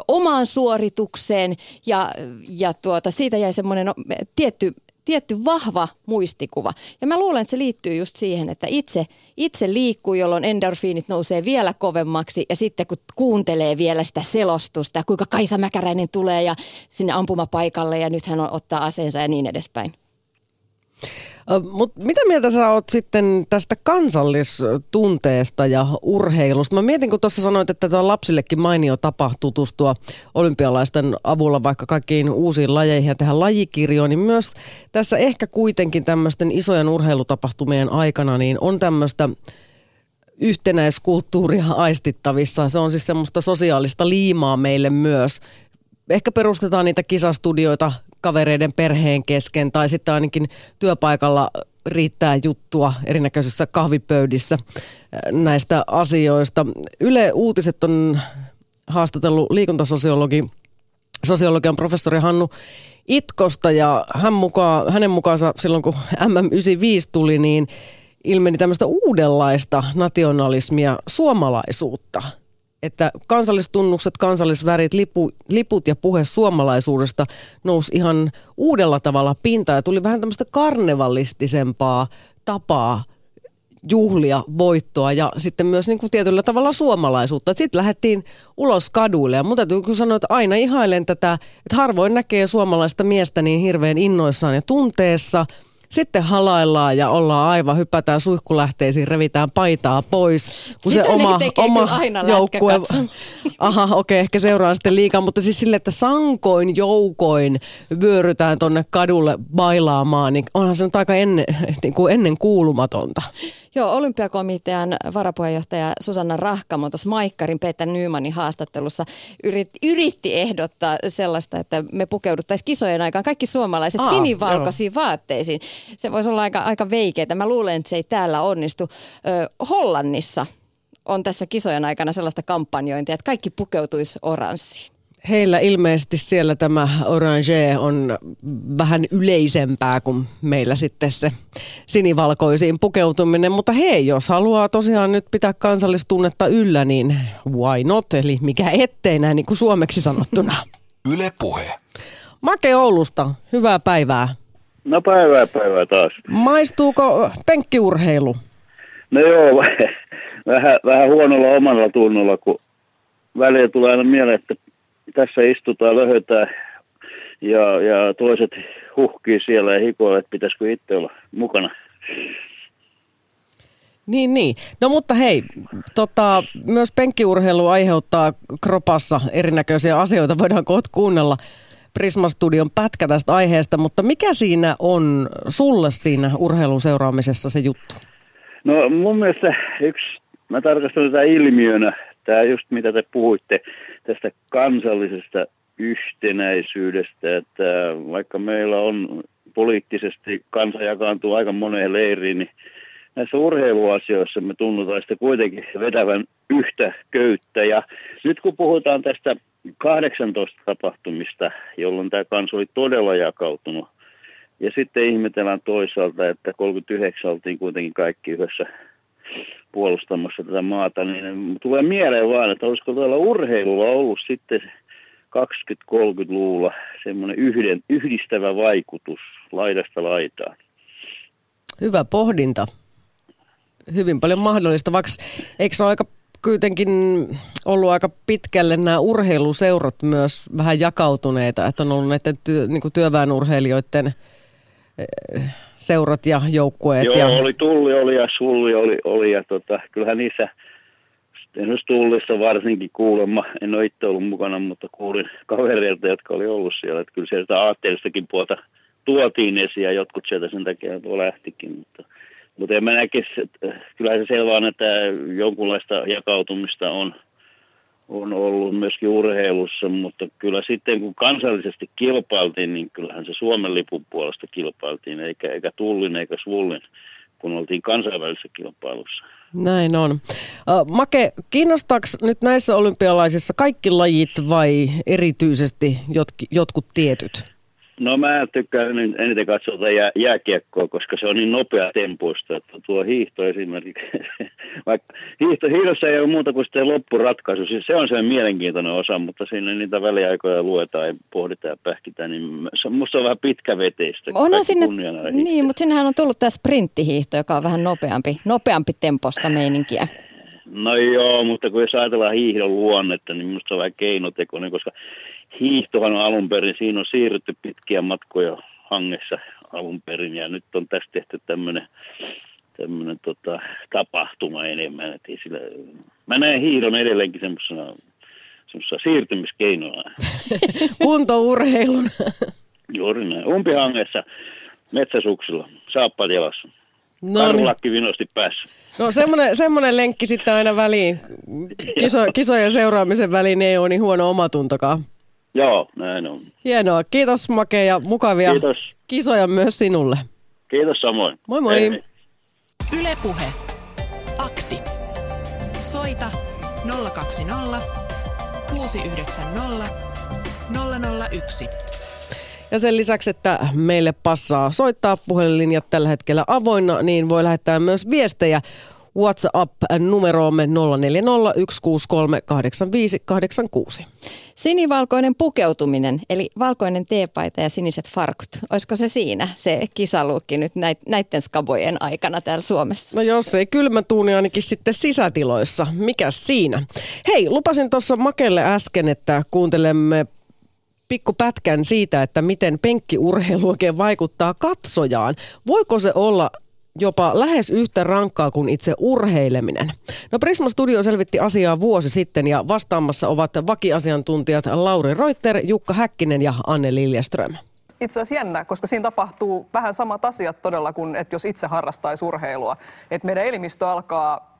omaan suoritukseen ja, ja tuota, siitä jäi semmoinen o- tietty tietty vahva muistikuva. Ja mä luulen, että se liittyy just siihen, että itse, itse liikkuu, jolloin endorfiinit nousee vielä kovemmaksi ja sitten kun kuuntelee vielä sitä selostusta, kuinka Kaisa Mäkäräinen tulee ja sinne ampumapaikalle ja nyt hän ottaa aseensa ja niin edespäin. Mutta mitä mieltä sä oot sitten tästä kansallistunteesta ja urheilusta? Mä mietin, kun tuossa sanoit, että tämä lapsillekin mainio tapa tutustua olympialaisten avulla vaikka kaikkiin uusiin lajeihin ja tehdä lajikirjoon, niin myös tässä ehkä kuitenkin tämmöisten isojen urheilutapahtumien aikana niin on tämmöistä yhtenäiskulttuuria aistittavissa. Se on siis semmoista sosiaalista liimaa meille myös. Ehkä perustetaan niitä kisastudioita kavereiden perheen kesken tai sitten ainakin työpaikalla riittää juttua erinäköisissä kahvipöydissä äh, näistä asioista. Yle Uutiset on haastatellut liikuntasosiologi, sosiologian professori Hannu Itkosta ja hän mukaan, hänen mukaansa silloin kun MM95 tuli, niin ilmeni tämmöistä uudenlaista nationalismia, suomalaisuutta – että kansallistunnukset, kansallisvärit, lipu, liput ja puhe suomalaisuudesta nousi ihan uudella tavalla pintaan ja tuli vähän tämmöistä karnevallistisempaa tapaa juhlia voittoa ja sitten myös niin kuin tietyllä tavalla suomalaisuutta. Sitten lähdettiin ulos kaduille ja mun täytyy sanoa, että aina ihailen tätä, että harvoin näkee suomalaista miestä niin hirveän innoissaan ja tunteessa – sitten halaillaan ja ollaan aivan, hypätään suihkulähteisiin, revitään paitaa pois. Kun Sitä se oma, oma joukkue... Aha, okei, okay, ehkä seuraa sitten liikaa, mutta siis sille, että sankoin joukoin vyörytään tonne kadulle bailaamaan, niin onhan se nyt aika ennen, niin kuin ennen kuulumatonta. Joo, olympiakomitean varapuheenjohtaja Susanna Rahkamo tuossa Maikkarin Peter Nymanin haastattelussa yritti, yritti ehdottaa sellaista, että me pukeuduttaisiin kisojen aikaan kaikki suomalaiset Aa, sinivalkoisiin joo. vaatteisiin. Se voisi olla aika, aika veikeitä. Mä luulen, että se ei täällä onnistu. Ö, Hollannissa on tässä kisojen aikana sellaista kampanjointia, että kaikki pukeutuisi oranssiin heillä ilmeisesti siellä tämä orange on vähän yleisempää kuin meillä sitten se sinivalkoisiin pukeutuminen. Mutta hei, jos haluaa tosiaan nyt pitää kansallistunnetta yllä, niin why not? Eli mikä ettei näin niin kuin suomeksi sanottuna. Yle puhe. Make Oulusta, hyvää päivää. No päivää päivää taas. Maistuuko penkkiurheilu? No joo, vähän, vähän huonolla omalla tunnolla, kun välillä tulee aina mieleen, että tässä istutaan, löhötään ja, ja toiset huhkii siellä ja hikoilee, että pitäisikö itse olla mukana. Niin, niin. No mutta hei, tota, myös penkkiurheilu aiheuttaa kropassa erinäköisiä asioita. Voidaan kohta kuunnella Prisma-studion pätkä tästä aiheesta, mutta mikä siinä on sulle siinä urheilun seuraamisessa se juttu? No mun mielestä yksi, mä tarkastan tätä ilmiönä, tämä just mitä te puhuitte tästä kansallisesta yhtenäisyydestä, että vaikka meillä on poliittisesti kansa jakaantuu aika moneen leiriin, niin näissä urheiluasioissa me tunnutaan sitä kuitenkin vetävän yhtä köyttä. Ja nyt kun puhutaan tästä 18 tapahtumista, jolloin tämä kansa oli todella jakautunut, ja sitten ihmetellään toisaalta, että 39 oltiin kuitenkin kaikki yhdessä puolustamassa tätä maata, niin tulee mieleen vaan, että olisiko tuolla urheilulla ollut sitten 20-30-luvulla semmoinen yhden, yhdistävä vaikutus laidasta laitaan. Hyvä pohdinta. Hyvin paljon mahdollista, vaikka eikö se ole aika kuitenkin ollut aika pitkälle nämä urheiluseurat myös vähän jakautuneita, että on ollut näiden työ, niin työväenurheilijoiden seurat ja joukkueet. Joo, ja... oli Tulli oli ja Sulli oli, oli ja tota, kyllähän niissä esimerkiksi Tullissa varsinkin kuulemma, en ole itse ollut mukana, mutta kuulin kavereilta, jotka oli ollut siellä, että kyllä sieltä aatteellistakin puolta tuotiin esiin ja jotkut sieltä sen takia tuo lähtikin, mutta, mutta en mä näkisi, että kyllä se selvää on, että jonkunlaista jakautumista on – on ollut myöskin urheilussa, mutta kyllä sitten kun kansallisesti kilpailtiin, niin kyllähän se Suomen lipun puolesta kilpailtiin, eikä, eikä Tullin eikä Svullin, kun oltiin kansainvälisessä kilpailussa. Näin on. Make, kiinnostaako nyt näissä olympialaisissa kaikki lajit vai erityisesti jotkut tietyt? No mä tykkään eniten katsoa jää, jääkiekkoa, koska se on niin nopea tempoista, että tuo hiihto esimerkiksi, vaikka hiihto, hiihdossa ei ole muuta kuin sitten loppuratkaisu, siis se on se mielenkiintoinen osa, mutta siinä niitä väliaikoja luetaan ja pohditaan ja pähkitään, niin se, musta on vähän pitkäveteistä. Onhan sinne, niin, mutta sinnehän on tullut tämä sprinttihiihto, joka on vähän nopeampi, nopeampi temposta meininkiä. No joo, mutta kun jos ajatellaan hiihdon luonnetta, niin minusta se on vähän keinotekoinen, koska hiihtohan on alun perin, siinä on siirrytty pitkiä matkoja hangessa alun perin ja nyt on tästä tehty tämmöinen tämmöinen tota, tapahtuma enemmän. Et sillä, mä näen hiihdon edelleenkin semmoisena, semmoisena siirtymiskeinoa. Kuntourheilun. Juuri näin. Umpihangessa, metsäsuksilla, saappaat jalassa. No niin. vinosti päässä. No semmoinen, semmoinen lenkki sitten aina väliin. Kiso, kisojen seuraamisen väliin ei ole niin huono omatuntokaan. Joo, näin on. Hienoa. Kiitos Make ja mukavia Kiitos. kisoja myös sinulle. Kiitos samoin. Moi moi. Hei. Ylepuhe. Akti. Soita 020 690 001. Ja sen lisäksi, että meille passaa soittaa puhelinlinjat tällä hetkellä avoinna, niin voi lähettää myös viestejä WhatsApp-numeroomme 0401638586. Sinivalkoinen pukeutuminen, eli valkoinen teepaita ja siniset farkut. Olisiko se siinä, se kisaluukki nyt näiden skabojen aikana täällä Suomessa? No jos ei kylmä tuuni ainakin sitten sisätiloissa. Mikä siinä? Hei, lupasin tuossa Makelle äsken, että kuuntelemme pikku pätkän siitä, että miten penkkiurheilu oikein vaikuttaa katsojaan. Voiko se olla jopa lähes yhtä rankkaa kuin itse urheileminen. No Prisma Studio selvitti asiaa vuosi sitten ja vastaamassa ovat vakiasiantuntijat Lauri Reuter, Jukka Häkkinen ja Anne Liljeström itse asiassa jännä, koska siinä tapahtuu vähän samat asiat todella kuin, että jos itse harrastaisi urheilua. Että meidän elimistö alkaa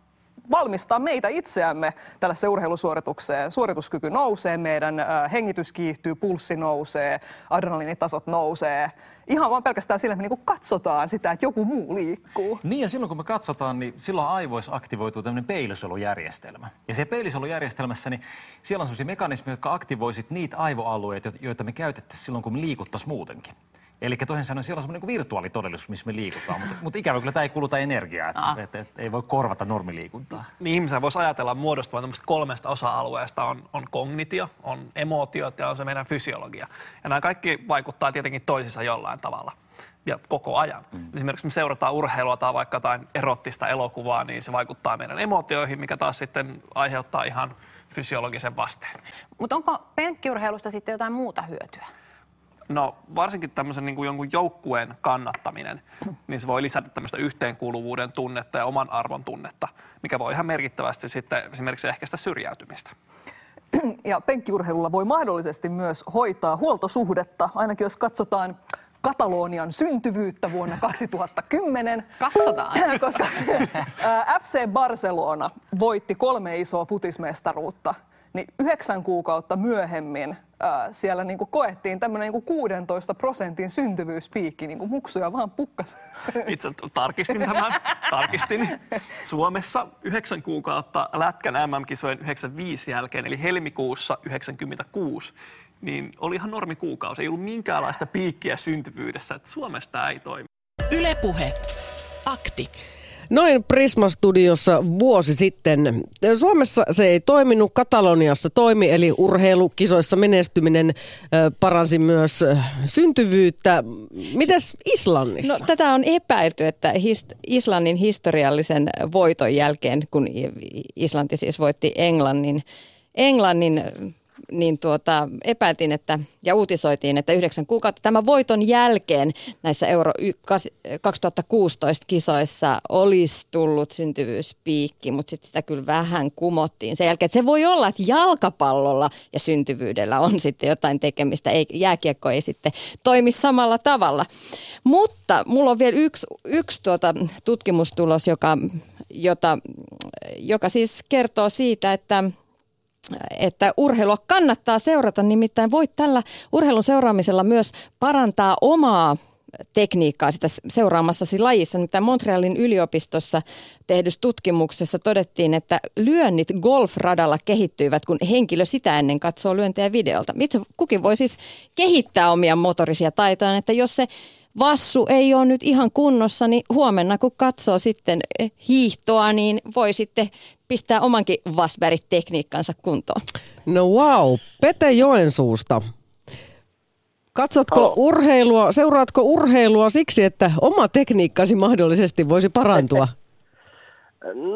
valmistaa meitä itseämme tällaiseen urheilusuoritukseen. Suorituskyky nousee, meidän hengitys kiihtyy, pulssi nousee, adrenaliinitasot nousee. Ihan vaan pelkästään sillä, että me niinku katsotaan sitä, että joku muu liikkuu. Niin ja silloin kun me katsotaan, niin silloin aivoissa aktivoituu tämmöinen peilisolujärjestelmä. Ja se peilisolujärjestelmässä, niin siellä on sellaisia mekanismeja, jotka aktivoisit niitä aivoalueita, joita me käytettäisiin silloin, kun me liikuttaisiin muutenkin. Eli toisin sanoen siellä on semmoinen niin virtuaalitodellisuus, missä me liikutaan, mutta, mutta ikävä kyllä tämä ei kuluta energiaa, että, ah. että, että ei voi korvata normiliikuntaa. Niin ihmisen voisi ajatella muodostuvan tämmöistä kolmesta osa-alueesta. On, on kognitio, on emootiot ja on se meidän fysiologia. Ja nämä kaikki vaikuttaa tietenkin toisissa jollain tavalla ja koko ajan. Mm. Esimerkiksi me seurataan urheilua tai vaikka jotain erottista elokuvaa, niin se vaikuttaa meidän emootioihin, mikä taas sitten aiheuttaa ihan fysiologisen vasteen. Mutta onko penkkiurheilusta sitten jotain muuta hyötyä? No varsinkin tämmöisen niin kuin jonkun joukkueen kannattaminen, niin se voi lisätä tämmöistä yhteenkuuluvuuden tunnetta ja oman arvon tunnetta, mikä voi ihan merkittävästi sitten esimerkiksi ehkäistä syrjäytymistä. Ja penkkiurheilulla voi mahdollisesti myös hoitaa huoltosuhdetta, ainakin jos katsotaan Katalonian syntyvyyttä vuonna 2010. Katsotaan. Koska FC Barcelona voitti kolme isoa futismestaruutta niin yhdeksän kuukautta myöhemmin ää, siellä niin kuin koettiin tämmöinen niin 16 prosentin syntyvyyspiikki, niin kuin muksuja vaan pukkas. Itse tarkistin tämän, tarkistin. Suomessa yhdeksän kuukautta Lätkän MM-kisojen 95 jälkeen, eli helmikuussa 96, niin oli ihan normi kuukausi. Ei ollut minkäänlaista piikkiä syntyvyydessä, että Suomessa tämä ei toimi. Ylepuhe. Akti. Noin Prisma-studiossa vuosi sitten. Suomessa se ei toiminut, Kataloniassa toimi, eli urheilukisoissa menestyminen paransi myös syntyvyyttä. Mites Islannissa? No, tätä on epäilty, että hist- Islannin historiallisen voiton jälkeen, kun Islanti siis voitti Englannin, Englannin niin tuota, epäiltiin että, ja uutisoitiin, että yhdeksän kuukautta tämän voiton jälkeen näissä Euro 2016 kisoissa olisi tullut syntyvyyspiikki, mutta sitten sitä kyllä vähän kumottiin sen jälkeen. Että se voi olla, että jalkapallolla ja syntyvyydellä on sitten jotain tekemistä, ei, jääkiekko ei sitten toimi samalla tavalla. Mutta mulla on vielä yksi, yksi tuota tutkimustulos, joka, jota, joka siis kertoo siitä, että – että urheilua kannattaa seurata, nimittäin voit tällä urheilun seuraamisella myös parantaa omaa tekniikkaa sitä seuraamassasi lajissa. Nyt Montrealin yliopistossa tehdyssä tutkimuksessa todettiin, että lyönnit golfradalla kehittyivät, kun henkilö sitä ennen katsoo lyöntejä videolta. Itse kukin voi siis kehittää omia motorisia taitojaan, että jos se vassu ei ole nyt ihan kunnossa, niin huomenna kun katsoo sitten hiihtoa, niin voi sitten pistää omankin Vasberg-tekniikkansa kuntoon. No wow, Pete Joensuusta. Katsotko Halo. urheilua, seuraatko urheilua siksi, että oma tekniikkasi mahdollisesti voisi parantua?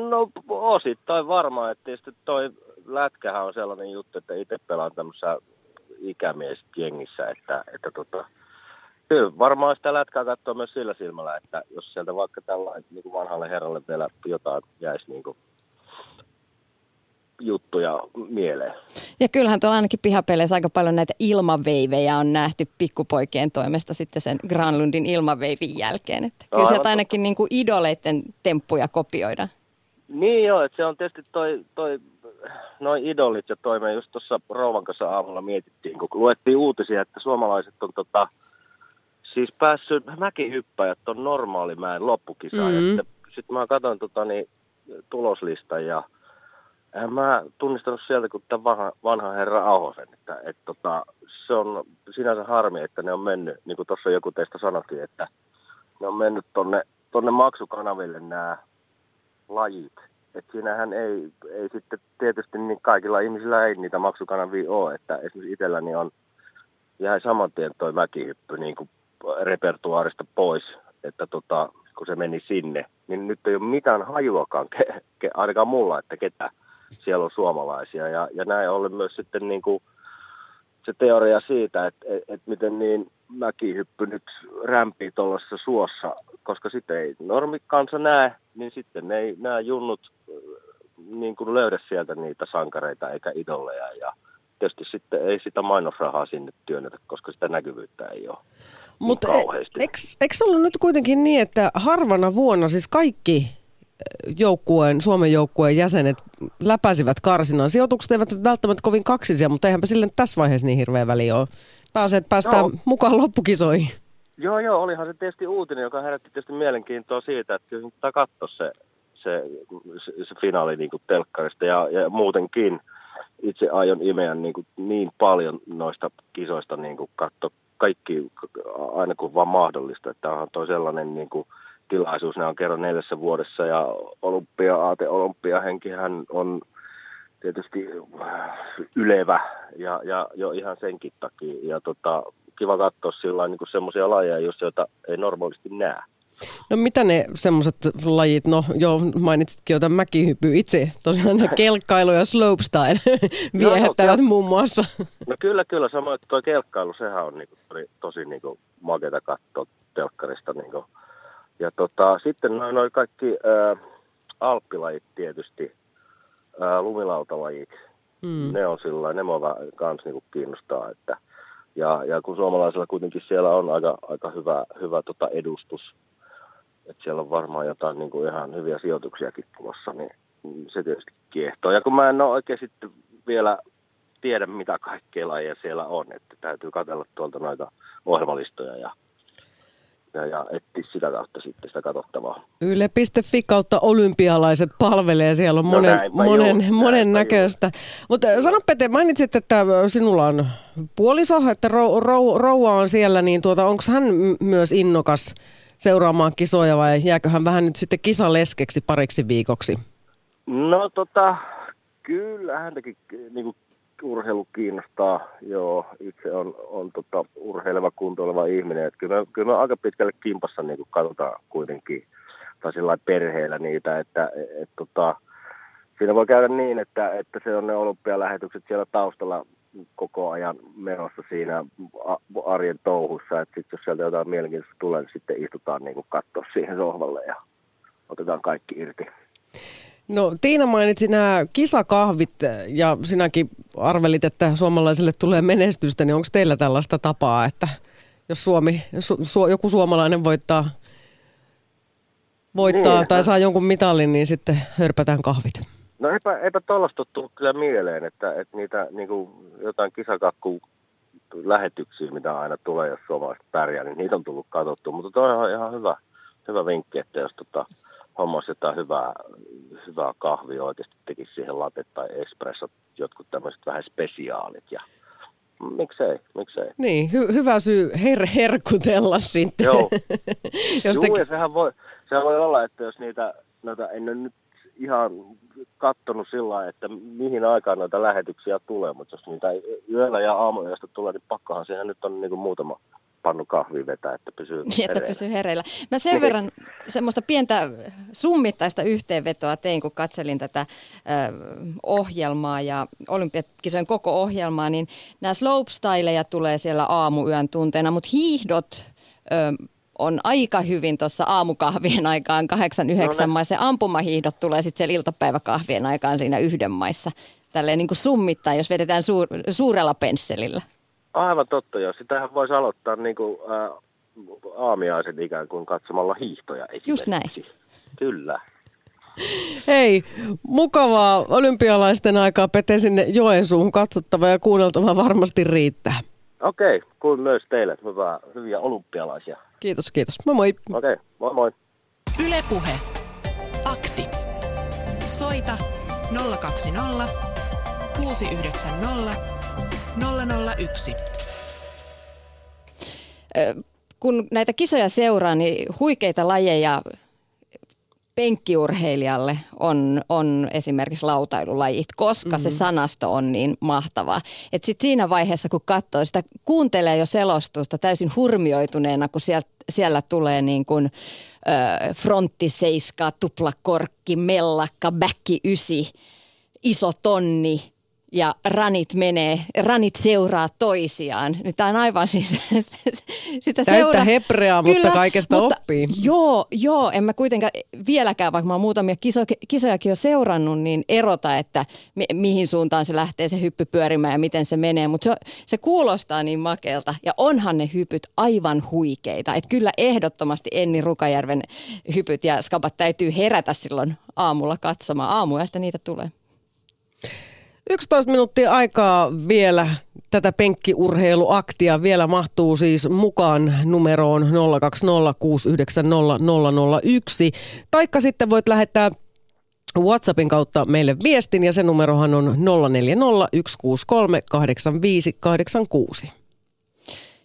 No osittain varmaan, että tietysti toi lätkähän on sellainen juttu, että itse pelaan tämmöisessä ikämiesjengissä, että, että tota, kyllä varmaan sitä lätkää katsoo myös sillä silmällä, että jos sieltä vaikka tällainen niin kuin vanhalle herralle vielä jotain jäisi niin kuin juttuja mieleen. Ja kyllähän tuolla ainakin pihapeleissä aika paljon näitä ilmaveivejä on nähty pikkupoikien toimesta sitten sen Granlundin ilmaveivin jälkeen. Että kyllä Aivan sieltä ainakin niin kuin idoleiden temppuja kopioidaan. Niin joo, että se on tietysti toi, toi noin idolit ja toi me just tuossa Rouvan kanssa aamulla mietittiin, kun luettiin uutisia, että suomalaiset on tota, siis päässyt mäkihyppäjät on normaalimäen loppukisaan. Mhm. Mm-hmm. Sitten mä katsoin tota, niin, tuloslistan ja en mä tunnistanut sieltä kuin tämän vanha, vanha herra Ahosen, että et, tota, se on sinänsä harmi, että ne on mennyt, niin kuin tuossa joku teistä sanoikin, että ne on mennyt tonne, tonne maksukanaville nämä lajit. Et siinähän ei, ei sitten tietysti niin kaikilla ihmisillä ei niitä maksukanavia ole, että esimerkiksi itselläni on jäi saman tien toi mäkihyppy niin kuin repertuaarista pois, että tota, kun se meni sinne, niin nyt ei ole mitään hajuakaan, ke, ke, ainakaan mulla, että ketä siellä on suomalaisia. Ja, ja näin ollen myös sitten niin kuin se teoria siitä, että, että, että miten niin mäkihyppy nyt rämpii tuollaisessa suossa, koska sitten ei normikansa näe, niin sitten ne ei, nämä junnut äh, niin kuin löydä sieltä niitä sankareita eikä idolleja ja tietysti sitten ei sitä mainosrahaa sinne työnnetä, koska sitä näkyvyyttä ei ole. Mutta niin eikö ollut nyt kuitenkin niin, että harvana vuonna siis kaikki joukkueen, Suomen joukkueen jäsenet läpäisivät karsinnan. Sijoitukset eivät välttämättä kovin kaksisia, mutta eihän sille tässä vaiheessa niin hirveä väliä ole. Pääsee, että päästään Joo. mukaan loppukisoihin. Joo, joo, olihan se tietysti uutinen, joka herätti tietysti mielenkiintoa siitä, että kyllä pitää katsoa se, se, se, se finaali niin kuin telkkarista ja, ja muutenkin itse aion imeä niin, kuin niin paljon noista kisoista niin kuin katsoa kaikki aina kun vaan mahdollista, että onhan toi sellainen niin kuin tilaisuus, ne on kerran neljässä vuodessa ja olympia-aate, olympiahenkihän on tietysti ylevä ja, ja jo ihan senkin takia. Ja tota, kiva katsoa sillä niin semmoisia lajeja, just, joita ei normaalisti näe. No mitä ne semmoiset lajit, no joo mainitsitkin jo tämän mäkihyppy itse, tosiaan ne kelkkailu ja slopestyle viehättävät Joo, muun muassa. No kyllä, kyllä. Samoin, että tuo kelkkailu, sehän on niinku, tosi, tosi niinku, makeata katsoa telkkarista. Niinku. Ja tota, sitten noin noi kaikki ää, alppilajit tietysti, ää, lumilautalajit, Mm. ne on sillä ne mua kans niinku kiinnostaa. Että, ja, ja kun suomalaisilla kuitenkin siellä on aika, aika hyvä, hyvä tota edustus, että siellä on varmaan jotain niinku ihan hyviä sijoituksiakin tulossa, niin niin se tietysti kiehtoo. Ja kun mä en ole oikein sitten vielä tiedä, mitä kaikkea lajeja siellä on, että täytyy katsella tuolta noita ohjelmalistoja ja, ja, ja etsiä sitä kautta sitten sitä katsottavaa. Yle.fi kautta olympialaiset palvelee, siellä on No monen, näinpä monen, juu, monen näköistä. Mutta sano Pete, mainitsit, että sinulla on puoliso, että rou, rou, rouva on siellä, niin tuota, onko hän myös innokas seuraamaan kisoja vai jääkö hän vähän nyt sitten kisaleskeksi pariksi viikoksi? No tota, kyllä häntäkin niin urheilu kiinnostaa. Joo, itse on, on tota, urheileva, kuntoileva ihminen. Et kyllä, kyllä aika pitkälle kimpassa niin katsotaan kuitenkin, tai sillä perheellä niitä, että et, tota, siinä voi käydä niin, että, että se on ne olympialähetykset siellä taustalla koko ajan menossa siinä arjen touhussa, että sit jos sieltä jotain mielenkiintoista tulee, niin sitten istutaan niin katsoa siihen sohvalle ja otetaan kaikki irti. No Tiina mainitsi nämä kisakahvit ja sinäkin arvelit, että suomalaisille tulee menestystä, niin onko teillä tällaista tapaa, että jos Suomi, su, su, joku suomalainen voittaa, voittaa Niin. tai saa jonkun mitalin, niin sitten hörpätään kahvit? No eipä, eipä tuollaista tullut kyllä mieleen, että, että niitä niin kuin jotain kisakakku lähetyksiä, mitä aina tulee, jos suomalaiset pärjää, niin niitä on tullut katsottua. Mutta toi on ihan hyvä, hyvä vinkki, että jos tota, hommasi jotain hyvää, hyvää kahvia oikeasti tekisi siihen latte tai espressot, jotkut tämmöiset vähän spesiaalit ja miksei, miksei. Niin, hy- hyvä syy her- herkutella sitten. Joo. Jos Juu, te- ja sehän voi, sehän voi olla, että jos niitä, noita, en ole nyt ihan kattonut sillä että mihin aikaan noita lähetyksiä tulee, mutta jos niitä yöllä ja aamuyöstä tulee, niin pakkohan siihen nyt on niin kuin muutama pannu kahvi vetää, että pysyy Niin, että hereillä. pysyy hereillä. Mä sen Niin. verran semmoista pientä summittaista yhteenvetoa tein, kun katselin tätä ö, ohjelmaa ja olympiakisojen koko ohjelmaa, niin nämä slopestyleja tulee siellä aamuyön tunteena, mutta hiihdot ö, on aika hyvin tuossa aamukahvien aikaan 8-9 No maissa. ja Ampumahiihdot tulee sitten siellä iltapäiväkahvien aikaan siinä yhden maissa. Tälleen niin kuin summittain, jos vedetään suur, suurella pensselillä. Aivan totta, joo. Sitähän voisi aloittaa niin kuin, ää, aamiaiset ikään kuin katsomalla hiihtoja Just näin. Kyllä. Hei, mukavaa olympialaisten aikaa Pete sinne Joensuuhun katsottava ja kuunneltava varmasti riittää. Okei, kuin myös teille. Hyvää, hyviä olympialaisia. Kiitos, kiitos. Moi moi. Okei, moi moi. Ylepuhe. Akti. Soita 020 690 001. Ö, kun näitä kisoja seuraa, niin huikeita lajeja penkkiurheilijalle on, on esimerkiksi lautailulajit, koska mm. se sanasto on niin mahtavaa. Et sit siinä vaiheessa, kun katsoo sitä, kuuntelee jo selostusta täysin hurmioituneena, kun siellä, siellä tulee niin kuin, ö, frontti seiska, tuplakorkki, mellakka, bäkki ysi, iso tonni ja ranit menee, ranit seuraa toisiaan. Nyt tämä on aivan siis sitä Täyttä hebreaa, mutta kaikesta oppii. Joo, joo, en mä kuitenkaan vieläkään, vaikka mä oon muutamia kiso, kisojakin jo seurannut, niin erota, että mi, mihin suuntaan se lähtee se hyppy pyörimään ja miten se menee. Mutta se, se kuulostaa niin makealta ja onhan ne hypyt aivan huikeita. Että kyllä ehdottomasti Enni Rukajärven hypyt ja skabat täytyy herätä silloin aamulla katsomaan. Aamuyöstä niitä tulee. 11 minuuttia aikaa vielä tätä penkkiurheiluaktia. Vielä mahtuu siis mukaan numeroon 020690001. Taikka sitten voit lähettää WhatsAppin kautta meille viestin ja se numerohan on 0401638586.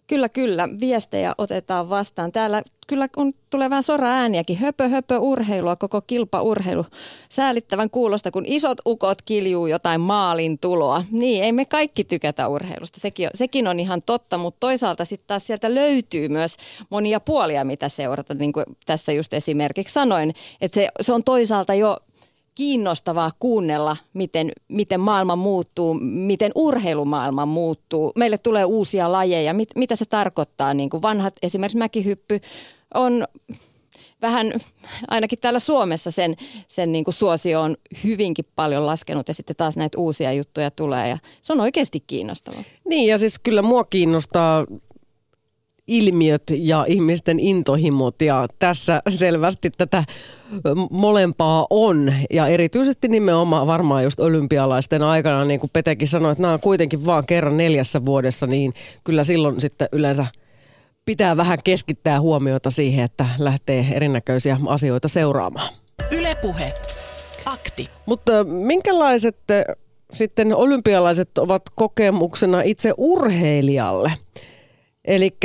Kyllä, kyllä. Viestejä otetaan vastaan. Täällä kyllä on, tulee vähän sora ääniäkin. Höpö, höpö, urheilua, koko kilpaurheilu. Säälittävän kuulosta, kun isot ukot kiljuu jotain maalin tuloa. Niin, ei me kaikki tykätä urheilusta. Sekin on, sekin on ihan totta, mutta toisaalta sitten taas sieltä löytyy myös monia puolia, mitä seurata. Niin kuin tässä just esimerkiksi sanoin, että se, se on toisaalta jo kiinnostavaa kuunnella, miten, miten maailma muuttuu, miten urheilumaailma muuttuu. Meille tulee uusia lajeja, mit, mitä se tarkoittaa. Niin kuin vanhat, esimerkiksi mäkihyppy on vähän, ainakin täällä Suomessa sen, sen niin kuin suosio on hyvinkin paljon laskenut ja sitten taas näitä uusia juttuja tulee ja se on oikeasti kiinnostavaa. Niin ja siis kyllä mua kiinnostaa ilmiöt ja ihmisten intohimot ja tässä selvästi tätä molempaa on ja erityisesti nimenomaan varmaan just olympialaisten aikana, niin kuin Petekin sanoi, että nämä on kuitenkin vaan kerran neljässä vuodessa, niin kyllä silloin sitten yleensä pitää vähän keskittää huomiota siihen, että lähtee erinäköisiä asioita seuraamaan. Ylepuhe. Akti. Mutta minkälaiset eh, sitten olympialaiset ovat kokemuksena itse urheilijalle? Eli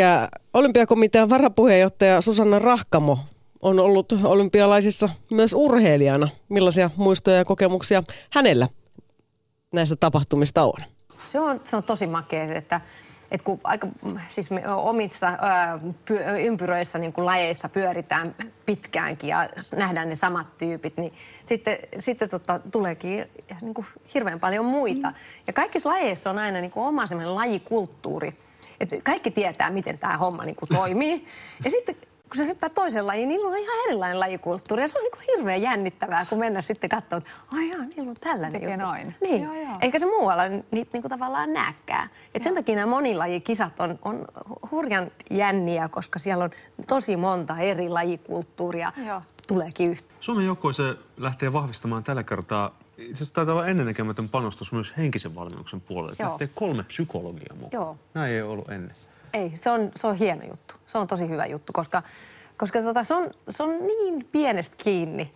olympiakomitean varapuheenjohtaja Susanna Rahkamo on ollut olympialaisissa myös urheilijana. Millaisia muistoja ja kokemuksia hänellä näistä tapahtumista on? Se on, se on tosi makea, että, että kun aika, siis me omissa ää, py, ympyröissä niin kuin lajeissa pyöritään pitkäänkin ja nähdään ne samat tyypit, niin sitten, sitten tota, tuleekin niin kuin hirveän paljon muita. Ja kaikissa lajeissa on aina niin kuin oma semmoinen lajikulttuuri. Että kaikki tietää, miten tämä homma niin kuin toimii. Ja sitten kun se hyppää toisen lajiin, niin niillä on ihan erilainen lajikulttuuri. Ja se on niin kuin hirveän jännittävää, kun mennä sitten katsoa, että ai jaa, niillä on tällainen Tekee juttu. noin. Niin. Joo, joo. Eikä se muualla niitä niin kuin tavallaan näkään. Et sen takia nämä monilajikisat on, on hurjan jänniä, koska siellä on tosi monta eri lajikulttuuria Joo. tuleekin yhteen. Suomen joukkueeseen lähtee vahvistamaan tällä kertaa itse asiassa taitaa olla ennennäkemätön panostus myös henkisen valmennuksen puolelle. Joo. Kolme psykologia mukaan. Joo. Näin ei ollut ennen. Ei, se on, se on hieno juttu. Se on tosi hyvä juttu, koska, koska tota, se, on, se on niin pienestä kiinni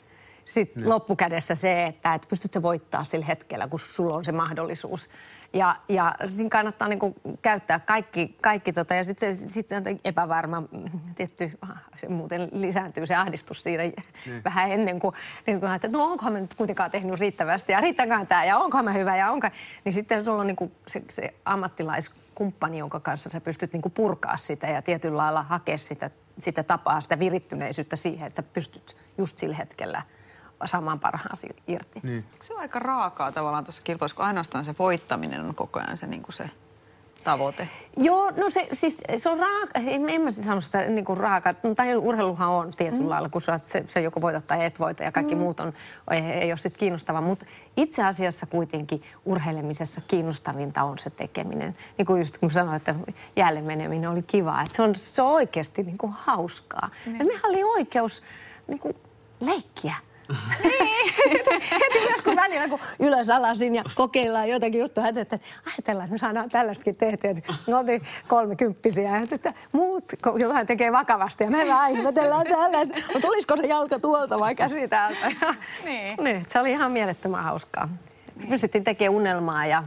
sit Niin. loppukädessä se, että et pystyt se voittaa sillä hetkellä, kun sulla on se mahdollisuus. Ja, ja siinä kannattaa niinku käyttää kaikki, kaikki tota, ja sitten sit se on epävarma, tietty, se muuten lisääntyy se ahdistus siinä Niin. vähän ennen kuin, niin kuin että no onkohan mä nyt kuitenkaan tehnyt riittävästi ja riittääkään tämä ja onkohan mä hyvä ja onko. Niin sitten sulla on niinku se, se ammattilaiskumppani, jonka kanssa sä pystyt niinku purkaa sitä ja tietyllä lailla hakea sitä, sitä tapaa, sitä virittyneisyyttä siihen, että sä pystyt just sillä hetkellä saamaan parhaasi irti. Niin. Se on aika raakaa tavallaan tuossa kilpailussa, kun ainoastaan se voittaminen on koko ajan se, niin kuin se tavoite. Joo, no se, siis, se on raaka, en, en mä sano sitä niin kuin raaka, no, tai urheiluhan on tietyllä Mm. lailla, kun sä, se, se joko voitat tai et voita ja kaikki Mm. muut on, ei, ei ole sitten kiinnostavaa, mutta itse asiassa kuitenkin urheilemisessa kiinnostavinta on se tekeminen. Niin kuin just kun sanoin, että jäälle meneminen oli kiva, että se on, se on oikeasti niin kuin hauskaa. Niin. Et mehän oli oikeus niin kuin leikkiä. Heti myös kun välillä, kun ylös alasin ja kokeillaan jotakin juttua, että, ajatellaan, että me saadaan tällaistakin tehtyä. Me oltiin kolmekymppisiä, että, muut jotain tekee vakavasti ja me vähän ihmetellään täällä, että no tulisiko se jalka tuolta vai käsi täältä. Ja, niin. niin. Se oli ihan mielettömän hauskaa. Pystyttiin tekemään unelmaa ja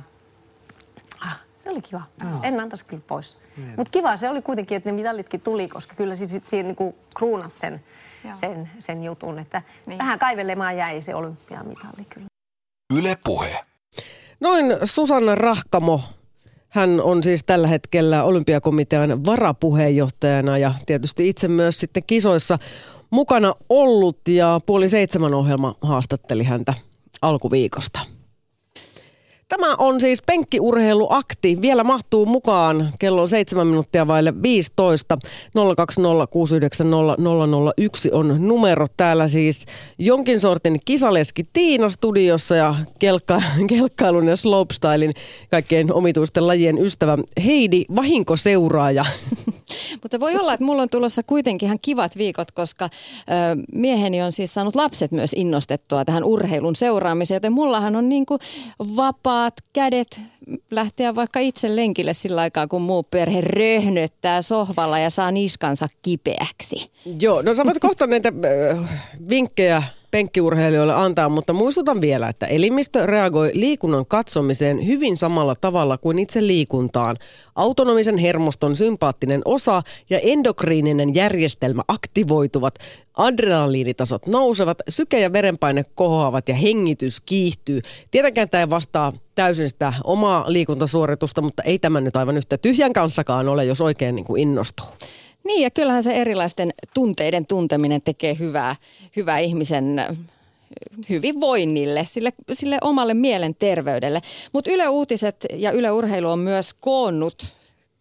ah, se oli kiva. Joo. En antaisi kyllä pois. Niin. Mutta kiva se oli kuitenkin, että ne mitallitkin tuli, koska kyllä se sitten niinku kruunas sen. sen, sen jutun. Että niin. vähän kaivelemaan jäi se olympiamitali kyllä. Yle Puhe. Noin Susanna Rahkamo. Hän on siis tällä hetkellä olympiakomitean varapuheenjohtajana ja tietysti itse myös sitten kisoissa mukana ollut ja puoli seitsemän ohjelma haastatteli häntä alkuviikosta. Tämä on siis penkkiurheiluakti. Vielä mahtuu mukaan kello on 7 minuuttia vaille 15. 020690001 on numero täällä siis jonkin sortin kisaleski Tiina studiossa ja kelkka, kelkkailun ja slopestylein kaikkein omituisten lajien ystävä Heidi vahinkoseuraaja. Mutta voi olla, että mulla on tulossa kuitenkin ihan kivat viikot, koska ö, mieheni on siis saanut lapset myös innostettua tähän urheilun seuraamiseen, joten mullahan on niin kuin vapaat kädet lähteä vaikka itse lenkille sillä aikaa, kun muu perhe röhnöttää sohvalla ja saa niskansa kipeäksi. Joo, no sä voit kohta näitä äh, vinkkejä penkkiurheilijoille antaa, mutta muistutan vielä, että elimistö reagoi liikunnan katsomiseen hyvin samalla tavalla kuin itse liikuntaan. Autonomisen hermoston sympaattinen osa ja endokriininen järjestelmä aktivoituvat, adrenaliinitasot nousevat, syke ja verenpaine kohoavat ja hengitys kiihtyy. Tietenkään tämä ei vastaa täysin sitä omaa liikuntasuoritusta, mutta ei tämä nyt aivan yhtä tyhjän kanssakaan ole, jos oikein niin kuin innostuu. Niin ja kyllähän se erilaisten tunteiden tunteminen tekee hyvää, hyvää ihmisen hyvinvoinnille, sille, sille omalle mielenterveydelle. Mutta Yle Uutiset ja Yle Urheilu on myös koonnut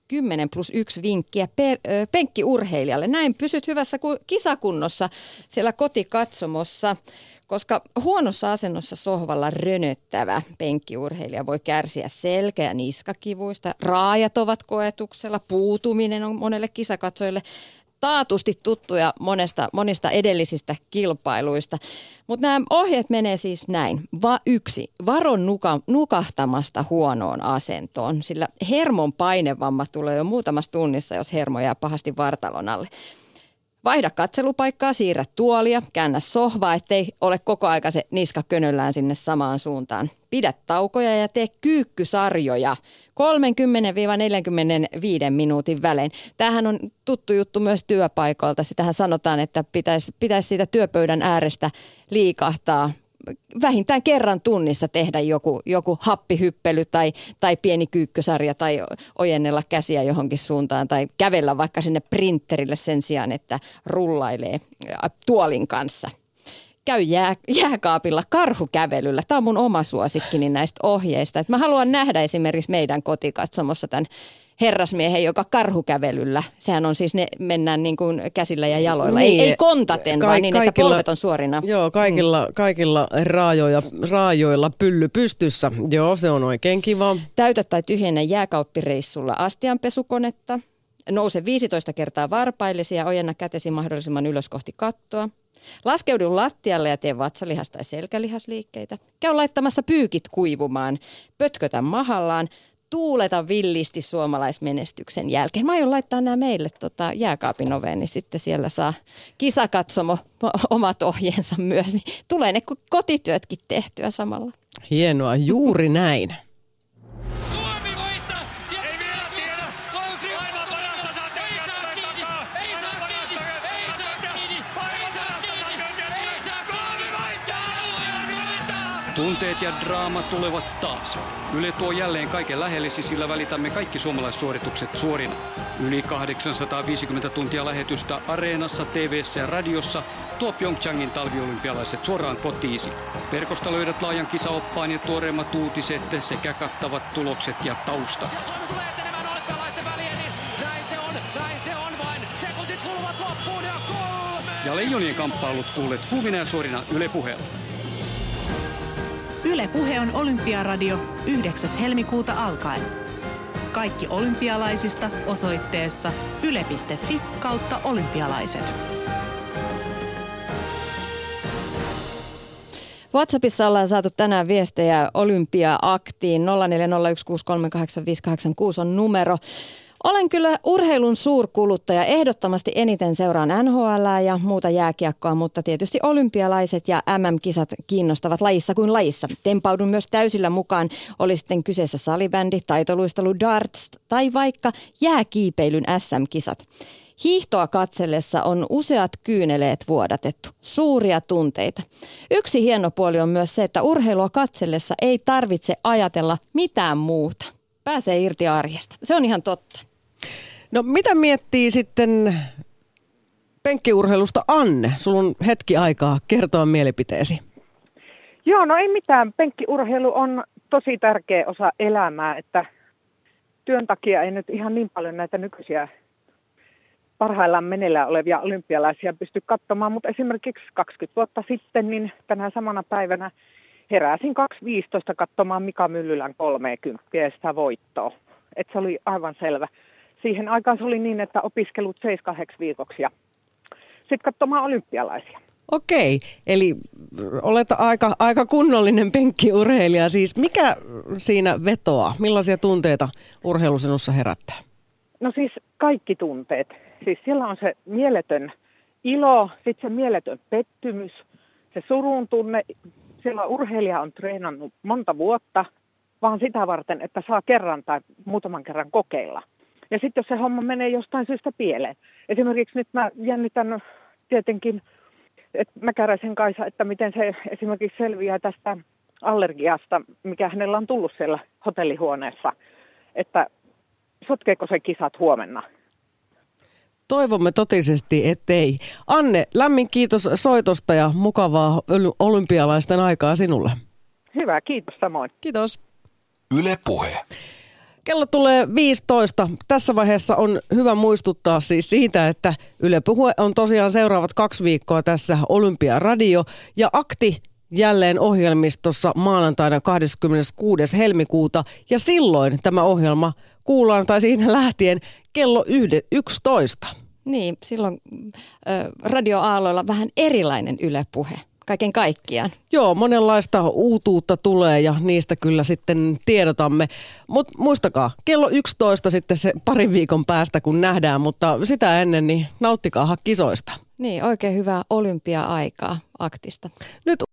10 plus 1 vinkkiä per, ö, penkkiurheilijalle. Näin pysyt hyvässä ku- kisakunnossa siellä kotikatsomossa, koska huonossa asennossa sohvalla rönöttävä penkkiurheilija voi kärsiä selkä- ja niskakivuista. Raajat ovat koetuksella, puutuminen on monelle kisakatsoille taatusti tuttuja monesta, monista edellisistä kilpailuista. Mutta nämä ohjeet menee siis näin. Va, yksi, varo nuka, nukahtamasta huonoon asentoon, sillä hermon painevamma tulee jo muutamassa tunnissa, jos hermo jää pahasti vartalon alle. Vaihda katselupaikkaa, siirrä tuolia, käännä sohvaa, ettei ole koko aika se niska könöllään sinne samaan suuntaan. Pidä taukoja ja tee kyykkysarjoja 30-45 minuutin välein. Tämähän on tuttu juttu myös työpaikoilta. Sitähän sanotaan, että pitäisi, pitäisi siitä työpöydän äärestä liikahtaa vähintään kerran tunnissa tehdä joku, joku happihyppely tai, tai pieni kyykkysarja tai ojennella käsiä johonkin suuntaan tai kävellä vaikka sinne printerille sen sijaan, että rullailee tuolin kanssa. Käy jää, jääkaapilla karhukävelyllä. Tämä on mun oma suosikkini näistä ohjeista. Et mä haluan nähdä esimerkiksi meidän kotikatsomossa tämän herrasmiehen, joka karhukävelyllä, sehän on siis, ne mennään niin kuin käsillä ja jaloilla, ei, ei kontaten, Ka- vaan niin, että polvet on suorina. Joo, kaikilla, kaikilla raajoja, raajoilla pylly pystyssä. Joo, se on oikein kiva. Täytä tai tyhjennä jääkauppireissulla astianpesukonetta. Nouse 15 kertaa varpaillesi ja ojenna kätesi mahdollisimman ylös kohti kattoa. Laskeudu lattialle ja tee vatsalihas- tai selkälihasliikkeitä. Käy laittamassa pyykit kuivumaan. Pötkötä mahallaan. Tuuleta villisti suomalaismenestyksen jälkeen. Mä aion laittaa nämä meille tota, jääkaapin oveen, niin sitten siellä saa kisakatsomo omat ohjeensa myös. Niin tulee ne kotityötkin tehtyä samalla. Hienoa, juuri näin. Tunteet ja draama tulevat taas. Yle tuo jälleen kaiken lähellesi, sillä välitämme kaikki suomalaissuoritukset suorina. Yli 850 tuntia lähetystä Areenassa, TVssä ja radiossa tuo Pyeongchangin talviolympialaiset suoraan kotiisi. Verkosta löydät laajan kisaoppaan ja tuoreimmat uutiset sekä kattavat tulokset ja tausta. Ja leijonien kamppailut kuulet kuumina ja suorina Yle puheella. Yle Puhe on Olympiaradio 9. helmikuuta alkaen. Kaikki olympialaisista osoitteessa yle.fi kautta olympialaiset. WhatsAppissa ollaan saatu tänään viestejä Olympia-aktiin. 0401638586 on numero. Olen kyllä urheilun suurkuluttaja. Ehdottomasti eniten seuraan NHL ja muuta jääkiekkoa, mutta tietysti olympialaiset ja MM-kisat kiinnostavat lajissa kuin lajissa. Tempaudun myös täysillä mukaan, oli sitten kyseessä salibändi, taitoluistelu, darts tai vaikka jääkiipeilyn SM-kisat. Hiihtoa katsellessa on useat kyyneleet vuodatettu, suuria tunteita. Yksi hieno puoli on myös se, että urheilua katsellessa ei tarvitse ajatella mitään muuta. Pääsee irti arjesta. Se on ihan totta. No mitä miettii sitten penkkiurheilusta Anne? Sulla on hetki aikaa kertoa mielipiteesi. Joo, no ei mitään. Penkkiurheilu on tosi tärkeä osa elämää, että työn takia ei nyt ihan niin paljon näitä nykyisiä parhaillaan meneillään olevia olympialaisia pysty katsomaan, mutta esimerkiksi 20 vuotta sitten, niin tänä samana päivänä heräsin 2.15 katsomaan Mika Myllylän 30 ja sitä voittoa. Et se oli aivan selvä. Siihen aikaan se oli niin, että opiskelut 7 viikoksi ja sitten katsomaan olympialaisia. Okei, eli olet aika, aika kunnollinen penkkiurheilija. Siis mikä siinä vetoaa? Millaisia tunteita urheilu sinussa herättää? No siis kaikki tunteet. Siis siellä on se mieletön ilo, sitten se mieletön pettymys, se surun tunne. Siellä urheilija on treenannut monta vuotta, vaan sitä varten, että saa kerran tai muutaman kerran kokeilla. Ja sitten jos se homma menee jostain syystä pieleen. Esimerkiksi nyt mä jännitän tietenkin, että Mäkäräisen Kaisa, että miten se esimerkiksi selviää tästä allergiasta, mikä hänellä on tullut siellä hotellihuoneessa. Että sotkeeko se kisat huomenna? Toivomme totisesti, ettei. Anne, lämmin kiitos soitosta ja mukavaa olympialaisten aikaa sinulle. Hyvä, kiitos samoin. Kiitos. Yle Puhe. Kello tulee 15. Tässä vaiheessa on hyvä muistuttaa siis siitä, että Yle Puhe on tosiaan seuraavat kaksi viikkoa tässä Olympiaradio ja akti jälleen ohjelmistossa maanantaina 26. helmikuuta ja silloin tämä ohjelma kuullaan tai siinä lähtien kello 11. Niin, silloin ö, radioaaloilla vähän erilainen Yle Puhe kaiken kaikkiaan. Joo, monenlaista uutuutta tulee ja niistä kyllä sitten tiedotamme. Mutta muistakaa, kello 11 sitten se parin viikon päästä kun nähdään, mutta sitä ennen niin nauttikaa kisoista. Niin, oikein hyvää olympia-aikaa aktista. Nyt